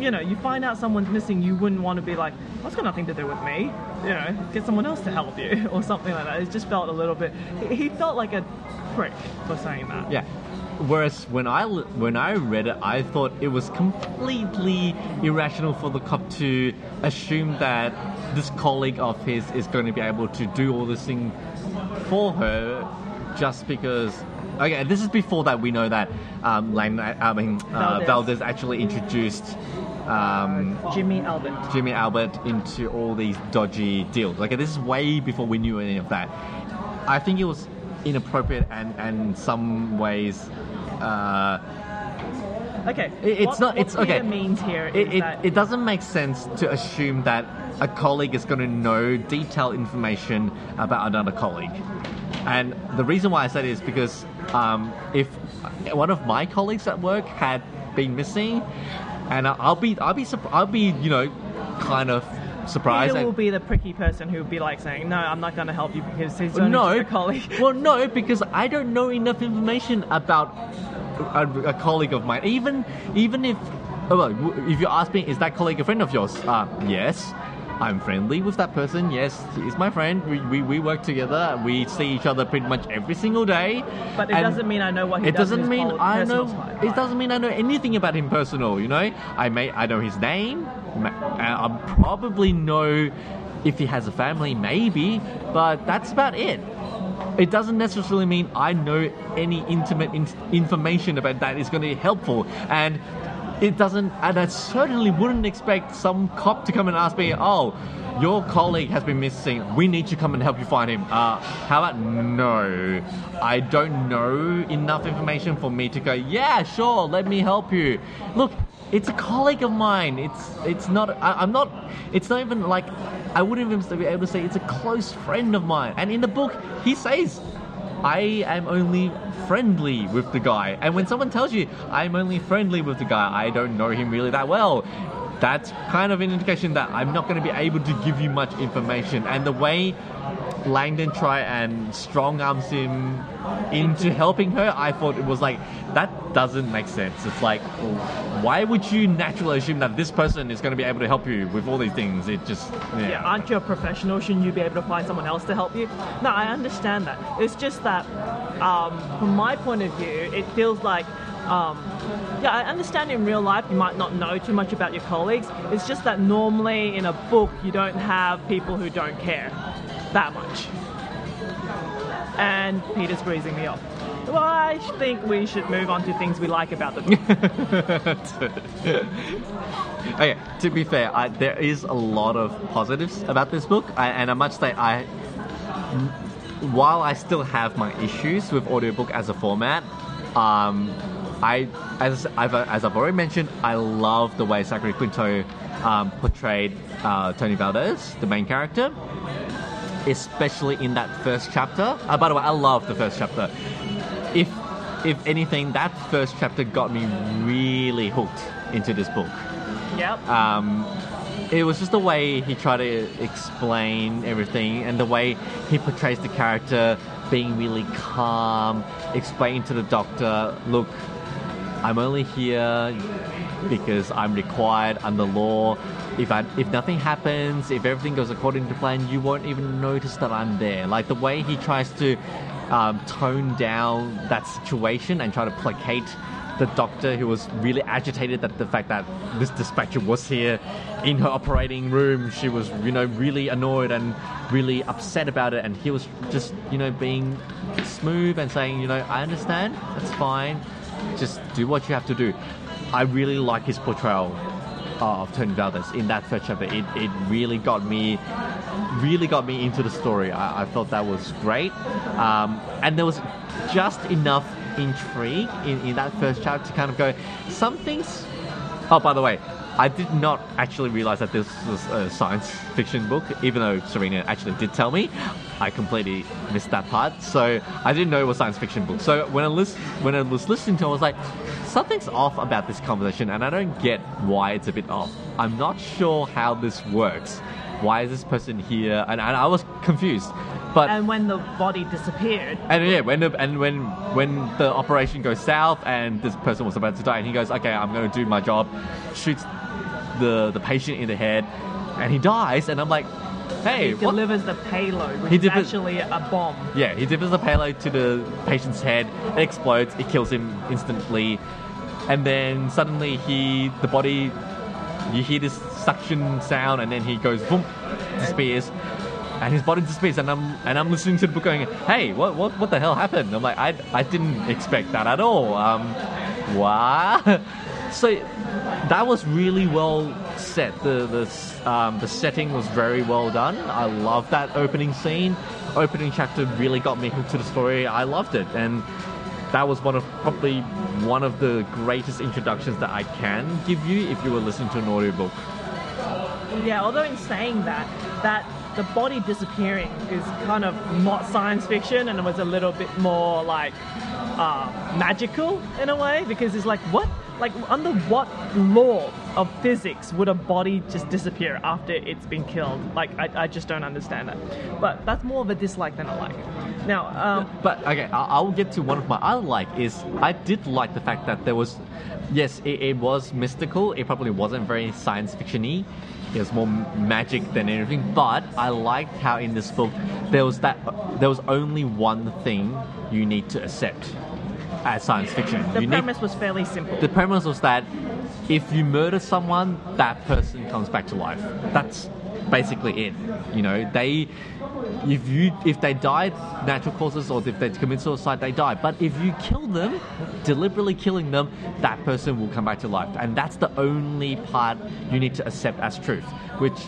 you know, you find out someone's missing, you wouldn't want to be like, that's got nothing to do with me. You know, get someone else to help you or something like that. It just felt a little bit. He felt like a prick for saying that. Yeah. Whereas when I when I read it, I thought it was completely irrational for the cop to assume that this colleague of his is going to be able to do all this thing for her just because. Okay, this is before that we know that um, Lang, I mean uh, Valdez. Valdez actually introduced um, Jimmy Albert. Jimmy Albert into all these dodgy deals. Like this is way before we knew any of that. I think it was inappropriate and and in some ways. Uh, Okay. It- it's what, not- it's- okay. Means here it, it, that it doesn't make sense to assume that a colleague is going to know detailed information about another colleague. And the reason why I said it is because um, if one of my colleagues at work had been missing, and I'll be, I'll be, I'll be, you know, kind of surprised. Peter will be the pricky person who will be like saying, "No, I'm not going to help you because he's only no, just a colleague." well, no, because I don't know enough information about a, a colleague of mine. Even, even if, oh, well, if you ask me, is that colleague a friend of yours? Uh, yes. I'm friendly with that person. Yes, he's my friend. We, we, we work together. We see each other pretty much every single day. But it And doesn't mean I know what he it does in doesn't mean pol- I know. life. It doesn't mean I know anything about him personal. You know, I may I know his name. and uh, I probably know if he has a family, maybe, but that's about it. It doesn't necessarily mean I know any intimate in- information about that is going to be helpful, and it doesn't. And I certainly wouldn't expect some cop to come and ask me, "Oh, your colleague has been missing. We need to come and help you find him." Uh, how about no? I don't know enough information for me to go. Yeah, sure. Let me help you. Look, it's a colleague of mine. It's it's not. I, I'm not. It's not even like I wouldn't even be able to say it's a close friend of mine. And in the book, he says, "I am only friendly with the guy." And when someone tells you, "I'm only friendly with the guy," I don't know him really that well. That's kind of an indication that I'm not going to be able to give you much information. And the way Langdon try and strong arms him into helping her, I thought it was like that doesn't make sense. It's like why would you naturally assume that this person is going to be able to help you with all these things? It just yeah. Yeah, aren't you a professional? Shouldn't you be able to find someone else to help you? No, I understand that. It's just that, um, from my point of view, it feels like, um, yeah, I understand in real life you might not know too much about your colleagues. It's just that normally in a book you don't have people who don't care that much. And Peter's breezing me off. Well, I think we should move on to things we like about the book. Okay, to be fair, I, there is a lot of positives about this book, I, and I must say, I while I still have my issues with audiobook as a format, um, I as I've as I've already mentioned, I love the way Zachary Quinto um, portrayed uh, Tony Valdez, the main character, especially in that first chapter. Uh, by the way, I love the first chapter. If if anything, that first chapter got me really hooked into this book. Yep. Um, it was just the way he tried to explain everything and the way he portrays the character being really calm, explaining to the doctor, look, I'm only here because I'm required under law. If I, if nothing happens, if everything goes according to plan, you won't even notice that I'm there. Like the way he tries to um, tone down that situation and try to placate the doctor who was really agitated at the fact that this dispatcher was here in her operating room. She was, you know, really annoyed and really upset about it, and he was just, you know, being smooth and saying, you know, I understand, that's fine, just do what you have to do. I really like his portrayal of Tony Valdez in that first chapter. It, it really got me, really got me into the story. I, I thought that was great, um, and there was just enough intrigue in, in that first chapter to kind of go, some things. Oh, by the way, I did not actually realize that this was a science fiction book, even though Serena actually did tell me. I completely missed that part, so I didn't know it was a science fiction book. So when I list, when I was listening to, it, I was like, something's off about this conversation, and I don't get why it's a bit off. I'm not sure how this works. Why is this person here? And, and I was confused. But and when the body disappeared, and yeah, when the, and when when the operation goes south and this person was about to die, and he goes, "Okay, I'm going to do my job," shoots the the patient in the head, and he dies, and I'm like, "Hey, he what?" delivers the payload, which He is delivers- actually a bomb. Yeah, he delivers the payload to the patient's head. It explodes. It kills him instantly, and then suddenly he, the body, you hear this suction sound, and then he goes boom, disappears, and his body disappears. And I'm and I'm listening to the book, going, "Hey, what what what the hell happened?" I'm like, I I didn't expect that at all. Um, wow. So that was really well set. The the um, the setting was very well done. I love that opening scene. Opening chapter really got me hooked to the story. I loved it, and that was one of probably one of the greatest introductions that I can give you if you were listening to an audiobook. Yeah, although in saying that, that the body disappearing is kind of not science fiction and it was a little bit more like uh, magical in a way because it's like, what? Like, under what law of physics would a body just disappear after it's been killed? Like, I, I just don't understand that. But that's more of a dislike than a like. Now, um, But okay, I, I will get to one of my I like is I did like the fact that there was, yes, it, it was mystical. It probably wasn't very science fictiony. It was more magic than anything. But I liked how in this book there was that there was only one thing you need to accept as science fiction. the you need premise was fairly simple. the premise was that if you murder someone, that person comes back to life. That's basically it. You know, they if you if they died natural causes or if they commit suicide, they die. But if you kill them, deliberately killing them, that person will come back to life. And that's the only part you need to accept as truth, which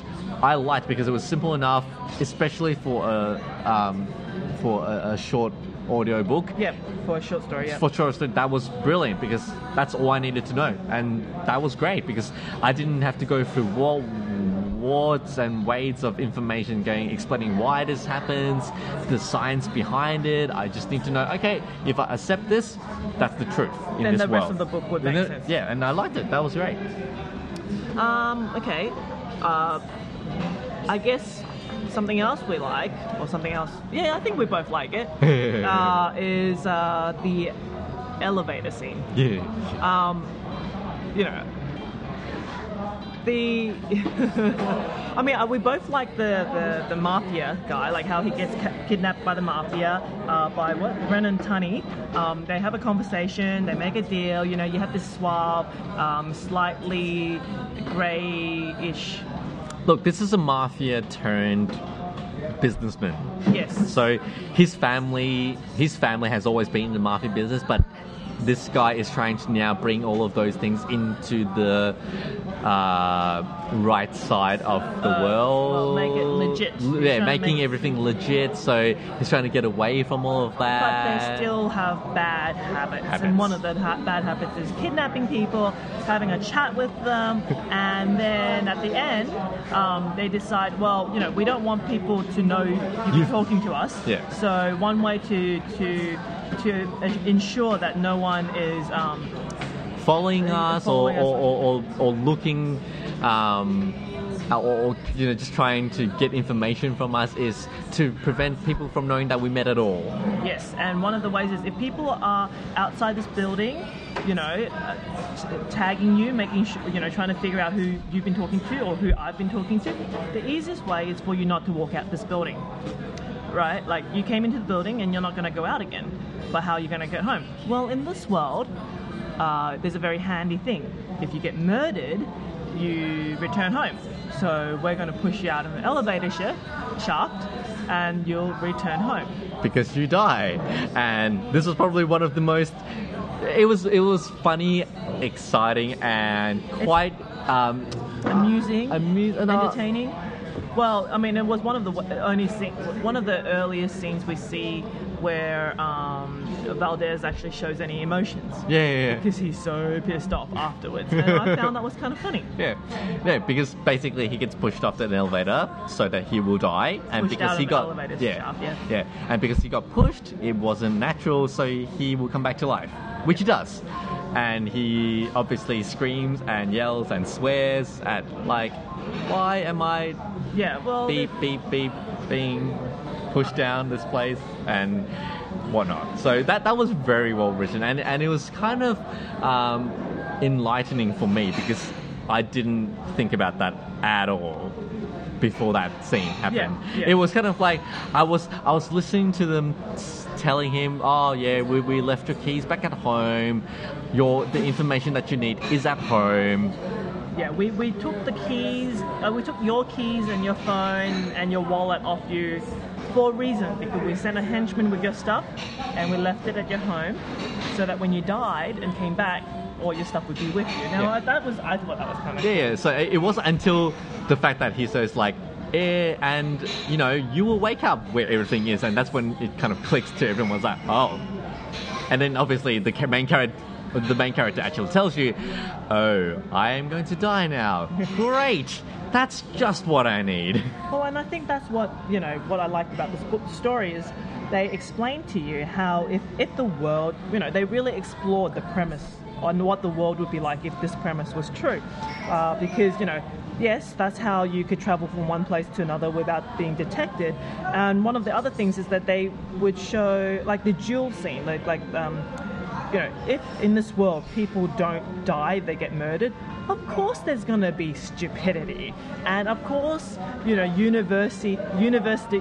I liked because it was simple enough, especially for a um, for a, a short audio book yeah, for a short story, yeah. for sure so that was brilliant because that's all I needed to know and that was great because I didn't have to go through war wards and waves of information going explaining why this happens the science behind it I just need to know okay if I accept this that's the truth in Then this the rest world of the book would make it- sense. yeah and I liked it that was great Um, okay. Uh, I guess something else we like, or something else, yeah, I think we both like it, uh, is uh, the elevator scene. yeah Um, you know, the. I mean, uh, we both like the, the, the mafia guy, like how he gets ca- kidnapped by the mafia, uh, by what? Brennan Tunney. Um, they have a conversation, they make a deal, you know, you have this suave, um, slightly grey-ish. look this is a mafia turned businessman Yes. So his family, his family has always been in the mafia business, but this guy is trying to now bring all of those things into the uh, right side of the Uh, world. well, make it legit. He's Yeah, making make- everything legit. So he's trying to get away from all of that. But they still have bad habits. Habits. And one of the ha- bad habits is kidnapping people, having a chat with them, and then at the end, um, they decide, well, you know, we don't want people to know you're You- talking to us. Yeah. So one way to to to ensure that no one is um, following Uh, us following or, us. or, or, or, looking um, or, or you know just trying to get information from us is to prevent people from knowing that we met at all. Yes, and one of the ways is if people are outside this building, you know, uh, tagging you, making sure, you know, trying to figure out who you've been talking to or who I've been talking to, the easiest way is for you not to walk out this building. Right? Like you came into the building and you're not going to go out again. But how are you going to get home? Well, in this world, uh, there's a very handy thing. If you get murdered, you return home. So we're going to push you out of an elevator sh- shaft and you'll return home. because you die. And this was probably one of the most. It was it was funny, exciting, and quite um, amusing, Amu- uh, entertaining. Well, I mean, it was one of the only scene, one of the earliest scenes we see where um, Valdez actually shows any emotions. Yeah, yeah, yeah. because he's so pissed off afterwards, and I found that was kind of funny. Yeah, yeah, because basically he gets pushed off the elevator so that he will die, and Pushed because he got elevator yeah, shaft, yeah. yeah, and because he got pushed, it wasn't natural, so he will come back to life, which he does, and he obviously screams and yells and swears at like, why am I Yeah, well, beep beep beep being pushed down this place and whatnot. So that that was very well written and and it was kind of um, enlightening for me because I didn't think about that at all before that scene happened. Yeah, yeah. It was kind of like I was I was listening to them telling him, "Oh yeah, we, we left your keys back at home. Your the information that you need is at home." yeah, we, we took the keys, uh, we took your keys and your phone and your wallet off you for a reason because we sent a henchman with your stuff and we left it at your home so that when you died and came back, all your stuff would be with you. Now Yeah. that was I thought that was kind of Yeah, yeah. So it it wasn't until the fact that he says like, eh, and you know, you will wake up where everything is, and that's when it kind of clicks to everyone's like, oh. And then obviously the main character, the main character actually tells you, oh, I am going to die now. Great. That's just what I need. Well, and I think that's what you know. What I liked about this book story is they explain to you how if if the world, you know, they really explored the premise on what the world would be like if this premise was true, uh, because you know. Yes, that's how you could travel from one place to another without being detected. And one of the other things is that they would show, like the duel scene, like, like um, you know, if in this world people don't die, they get murdered, of course there's going to be stupidity. And of course, you know, university university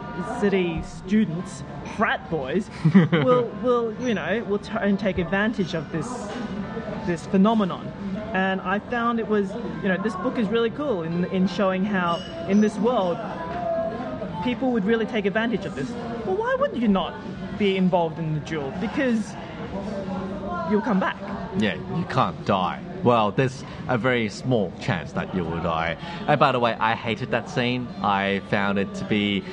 students, frat boys, will will you know will try and take advantage of this this phenomenon. And I found it was, you know, this book is really cool in in showing how in this world people would really take advantage of this. Well, why would you not be involved in the duel? Because you'll come back. Yeah, you can't die. Well, there's a very small chance that you will die. And by the way, I hated that scene. I found it to be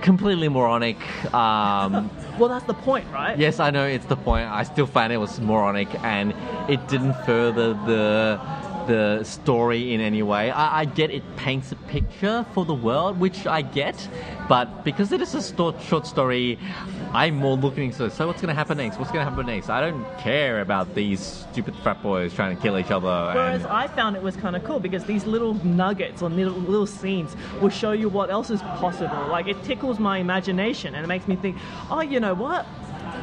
completely moronic. Um, Well, that's the point, right? yes, I know it's the point. I still found it was moronic, and it didn't further the the story in any way. I, I get it paints a picture for the world, which I get, but because it is a sto- short story, I'm more looking so. So what's going to happen next? What's going to happen next? I don't care about these stupid frat boys trying to kill each other. Whereas and, I found it was kind of cool because these little nuggets or little, little scenes will show you what else is possible. Like it tickles my imagination and it makes me think, oh, you know what?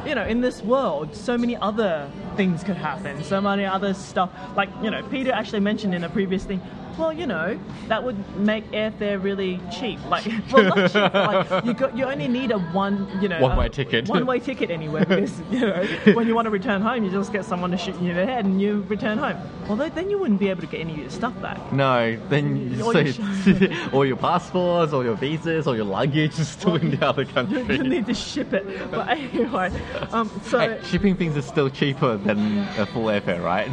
You know, in this world, so many other things could happen. So many other stuff. Like you know, Peter actually mentioned in a previous thing. Well, you know, that would make airfare really cheap. Like, well, not cheap. but Like, you got, you only need a one, you know, One-way ticket. One-way ticket anywhere because you know when you want to return home, you just get someone to shoot you in the head and you return home. Although then you wouldn't be able to get any of your stuff back. no, then All so your all your passports, all your visas, all your luggage is still in the other You, country. you need to ship it. But anyway, um, so Hey, shipping things is still cheaper than a full airfare, right?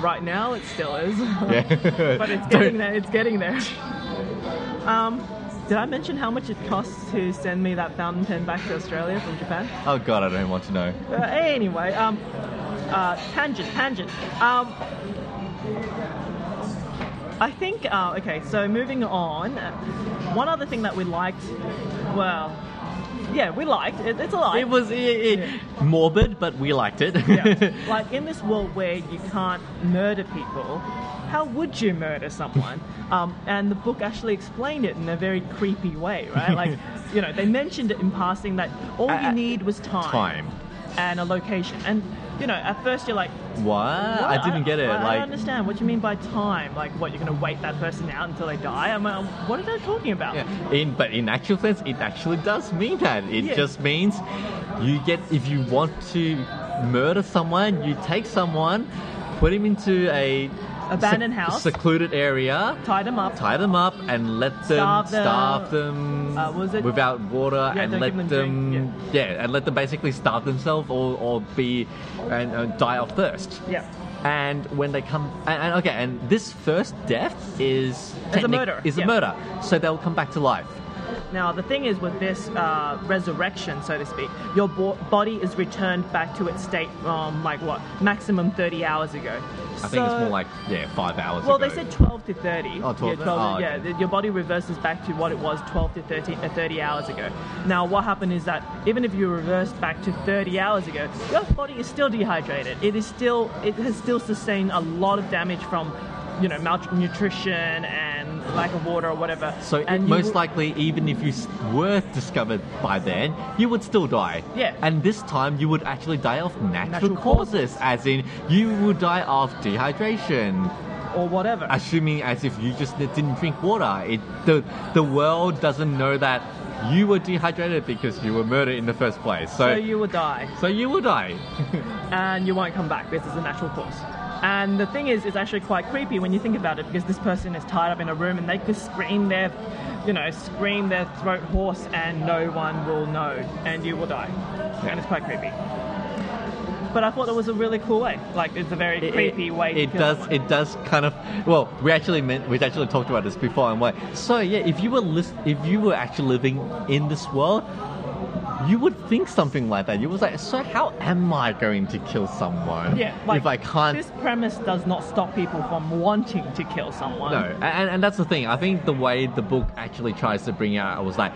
Right now it still is, yeah. but it's getting there. It's getting there. Um, did I mention how much it costs to send me that fountain pen back to Australia from Japan? Oh god, I don't want to know. Uh, anyway, um, uh, tangent, tangent. Um, I think, uh, okay, so moving on, one other thing that we liked, well, yeah, we liked it. It's a lie. It was it, it, morbid, but we liked it. yeah. like in this world where you can't murder people, how would you murder someone? Um, and the book actually explained it in a very creepy way, right? Like, you know, they mentioned it in passing that all you need was time, Time. And a location. And you know, at first you're like, What? I didn't get it. I, I like don't understand. What do you mean by time? Like, what you're going to wait that person out until they die? I'm like, what are they talking about? Yeah. In but in actual sense, it actually does mean that. It Yeah. just means you get if you want to murder someone, you take someone, put him into a Abandoned house. secluded area, Tie them up. tie them up, and let them Starve them. starve them Uh, without water, Yeah, and let them them, drink, yeah. and let them basically starve themselves or, or be and uh, die of thirst. Yeah. And when they come, and, and okay, and this first death is Is a murder, Is a murder, so they'll come back to life. Now, the thing is with this uh, resurrection, so to speak, your bo- body is returned back to its state from like what maximum 30 hours ago. I think it's more like yeah, five hours. Ago. Well, ago. they said 12 to 30. Oh, 12 Yeah, 12 oh, yeah, okay. your body reverses back to what it was 12 to 30, uh, 30 hours ago. Now, what happened is that even if you reversed back to 30 hours ago, your body is still dehydrated. It is still, it has still sustained a lot of damage from, you know, malnutrition and lack of water or whatever. So and you most likely, even if you were discovered by then, you would still die. Yeah. And this time, you would actually die of natural, Natural causes, causes. as in you would die of dehydration. or whatever. Assuming as if you just didn't drink water. It the the world doesn't know that you were dehydrated because you were murdered in the first place. So so you will die. so you will die. and you won't come back because it's a natural course. And the thing is, it's actually quite creepy when you think about it because this person is tied up in a room and they could scream their, you know, scream their throat hoarse and no one will know and you will die. And it's quite creepy. But I thought it was a really cool way. Like, it's a very creepy way to It does. someone. It does kind of. Well, we actually meant we actually talked about this before. And why. so yeah, if you were lis- if you were actually living in this world, you would think something like that. You was like, so how am I going to kill someone Yeah, like, if I can't? This premise does not stop people from wanting to kill someone. No, and, and that's the thing. I think the way the book actually tries to bring out, I was like,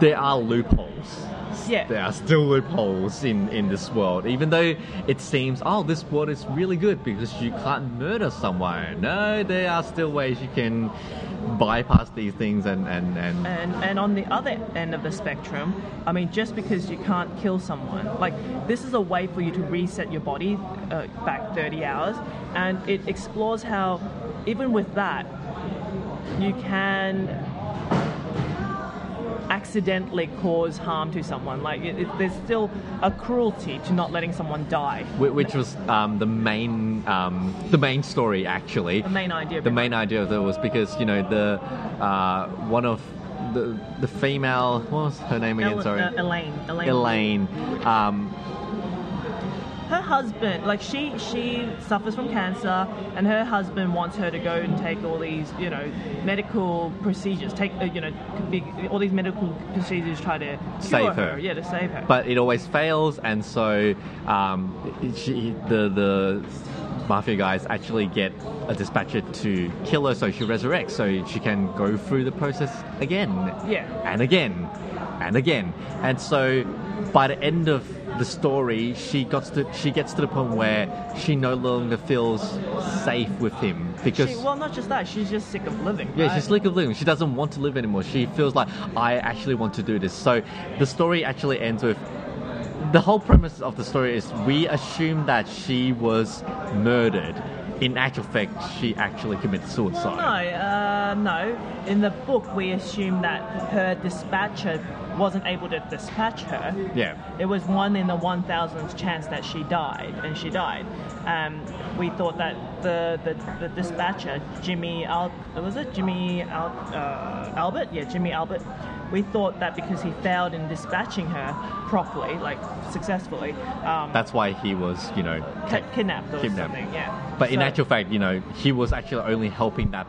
there are loopholes. Yeah. There are still loopholes in, in this world, even though it seems, oh, this world is really good because you can't murder someone. No, there are still ways you can bypass these things and, and, and And, and on the other end of the spectrum, I mean, just because you can't kill someone, like this is a way for you to reset your body uh, back 30 hours, and it explores how, even with that, you can accidentally cause harm to someone. Like it, it, there's still a cruelty to not letting someone die. whi- which was um, the main um, the main story actually. The main idea. the main idea of it was because you know the uh, one of the the female what was her name again? Sorry, uh, Elaine. Elaine. Elaine. Um, her husband like she she suffers from cancer and her husband wants her to go and take all these you know medical procedures take uh, you know big, all these medical procedures try to cure Save her. yeah to save her but it always fails, and so um, she, the the mafia guys actually get a dispatcher to kill her, so she resurrects, so she can go through the process again, Yeah. and again, and again, and so by the end of the story, she gets to she gets to the point where she no longer feels safe with him because. she, well not just that she's just sick of living Yeah, right? she's sick of living. She doesn't want to live anymore. She feels like I actually want to do this. So the story actually ends with the whole premise of the story is we assume that she was murdered. In actual fact, she actually committed well, suicide. no uh, no in the book we assume that her dispatcher wasn't able to dispatch her Yeah. It was one in the 1,000th chance that she died, and she died. Um, we thought that the, the, the dispatcher, Jimmy Al, was it Jimmy Al, uh, Albert? Yeah, Jimmy Albert. We thought that because he failed in dispatching her properly, like successfully, um, That's why he was, you know, ki- kidnapped or kidnapped. something. Yeah. But in actual fact, you know, he was actually only helping that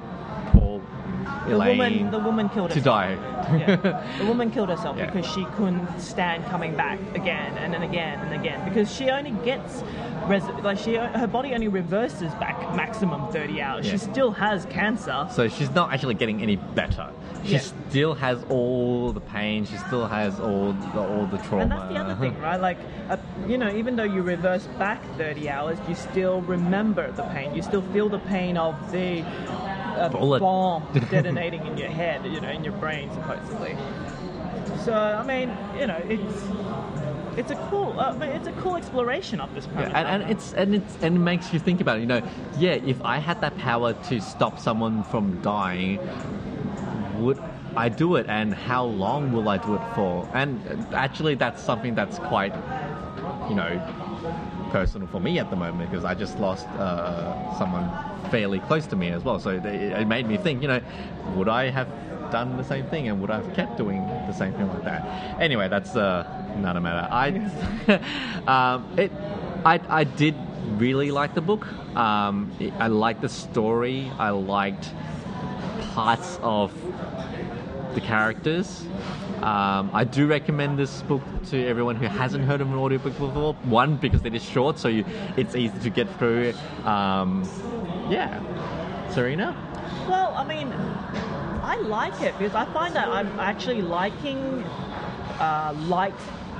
The Elaine woman, the woman killed herself. to herself. die. yeah. The woman killed herself Yeah. because she couldn't stand coming back again and then again and again because she only gets res- like she her body only reverses back maximum 30 hours. Yeah. She still has cancer. So she's not actually getting any better. She still has all the pain. She still has all the, all the trauma. And that's the other thing, right? Like, uh, you know, even though you reverse back 30 hours, you still remember the pain. You still feel the pain of the uh, Bullet. bomb detonating in your head, you know, in your brain, supposedly. So, I mean, you know, it's it's a cool, uh, but it's a cool exploration of this premise. Yeah, and, and it's and it's and it makes you think about it. You know, yeah, if I had that power to stop someone from dying, would I do it? And how long will I do it for? And uh, actually, that's something that's quite, you know, personal for me at the moment because I just lost uh, someone fairly close to me as well. So it, it made me think, you know, would I have done the same thing and would I have kept doing the same thing like that? Anyway, that's uh, another matter. I, um, it, I, I did really like the book. Um, I liked the story. I liked parts of the characters. Um, I do recommend this book to everyone who hasn't heard of an audiobook before. One, because it is short, so you, it's easy to get through. Um, yeah. Serena? Well, I mean, I like it because I find that I'm actually liking uh, light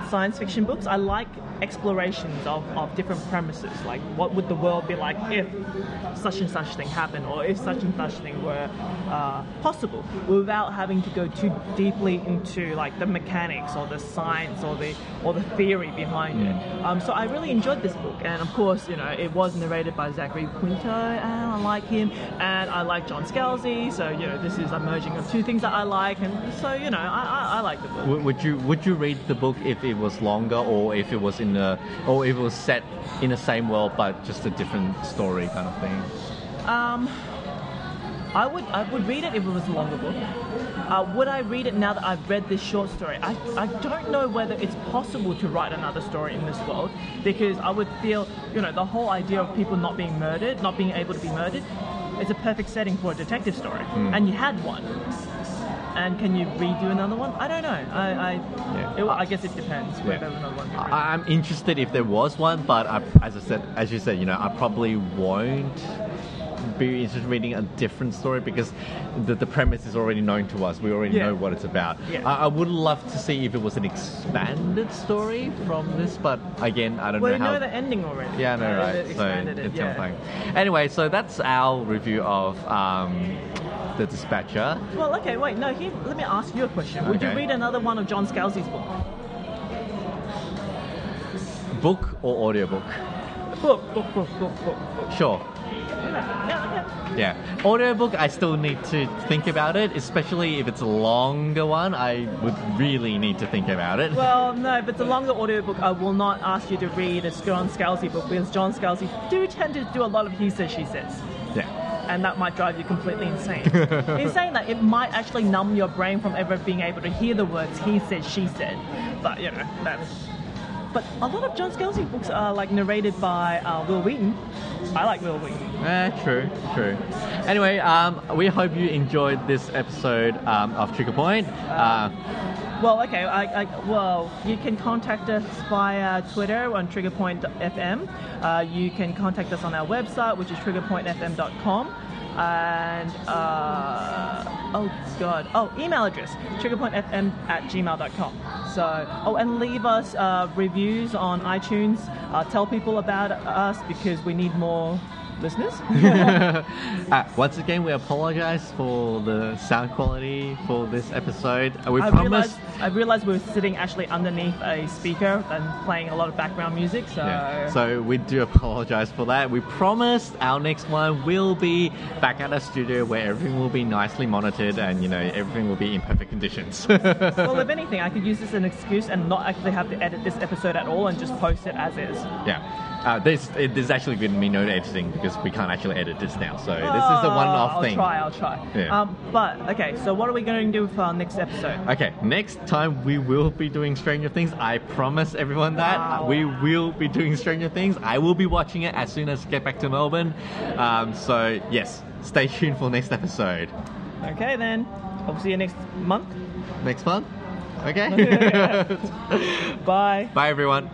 science fiction books. I like explorations of, of different premises. Like, what would the world be like if such and such thing happened, or if such and such thing were uh, possible, without having to go too deeply into like the mechanics or the science or the or the theory behind it. Um, so I really enjoyed this book, and of course, you know, it was narrated by Zachary Quinto, and I like him, and I like John Scalzi. So you know, this is a merging of two things that I like, and so you know, I, I, I like the book. Would you would you read the book if it was longer, or if it was in the, or if it was set in the same world but just a different story kind of thing? Um, I would I would read it if it was a longer book. Uh, would I read it now that I've read this short story? I, I don't know whether it's possible to write another story in this world because I would feel, you know, the whole idea of people not being murdered, not being able to be murdered, is a perfect setting for a detective story. And you had one. And can you redo another one? I don't know. I I, Yeah. it, I guess it depends whether another one. I, I'm interested if there was one, but I, as I said, as you said, you know, I probably won't be interested in reading a different story because the, the premise is already known to us. We already Yeah. know what it's about. Yeah. I, I would love to see if it was an expanded story from this, but again, I don't well, know you how. know the ending already. Yeah, I know, right? they So it, it's yeah. something. Anyway, so that's our review of um, the Dispatcher. Well, okay, wait, no, here, let me ask you a question. Would you read another one of John Scalzi's book? Book or audiobook? Book, book, book, book, book, book. Sure. Yeah, audiobook. I still need to think about it, especially if it's a longer one. I would really need to think about it. Well, no, if it's a longer audiobook, I will not ask you to read a John Scalzi book because John Scalzi do tend to do a lot of he says, she says. yeah, And that might drive you completely insane. in saying that, it might actually numb your brain from ever being able to hear the words he said, she said. But, you know, that's. But a lot of John Scalzi books are like narrated by uh, Wil Wheaton. I like Wil Wheaton. eh, true, true. Anyway, um, we hope you enjoyed this episode um, of Trigger Point. Uh, Well, okay. I, I, well, you can contact us via Twitter on triggerpoint.fm. Uh, you can contact us on our website, which is triggerpointfm.com. And, uh, oh, God. Oh, email address, triggerpointfm at gmail.com. So, oh, and leave us uh, reviews on iTunes. Uh, tell people about us because we need more listeners. uh, once again, we apologize for the sound quality for this episode. Uh, we I promise. realized, I realized we were sitting actually underneath a speaker and playing a lot of background music. So, Yeah. So we do apologize for that. We promise our next one will be back at our studio where everything will be nicely monitored and you know everything will be in perfect conditions. well, if anything, I could use this as an excuse and not actually have to edit this episode at all and just post it as is. yeah. Uh, there's, it, there's actually going to be no editing because we can't actually edit this now. So this is a one-off thing. I'll thing. try. I'll try. Yeah. Um, but okay, so what are we going to do for our next episode? Okay, next time we will be doing Stranger Things. I promise everyone that. Wow. We will be doing Stranger Things. I will be watching it as soon as I get back to Melbourne. Um, so, yes, stay tuned for next episode. Okay, then. I'll see you next month. Next month. Okay. Bye. Bye, everyone.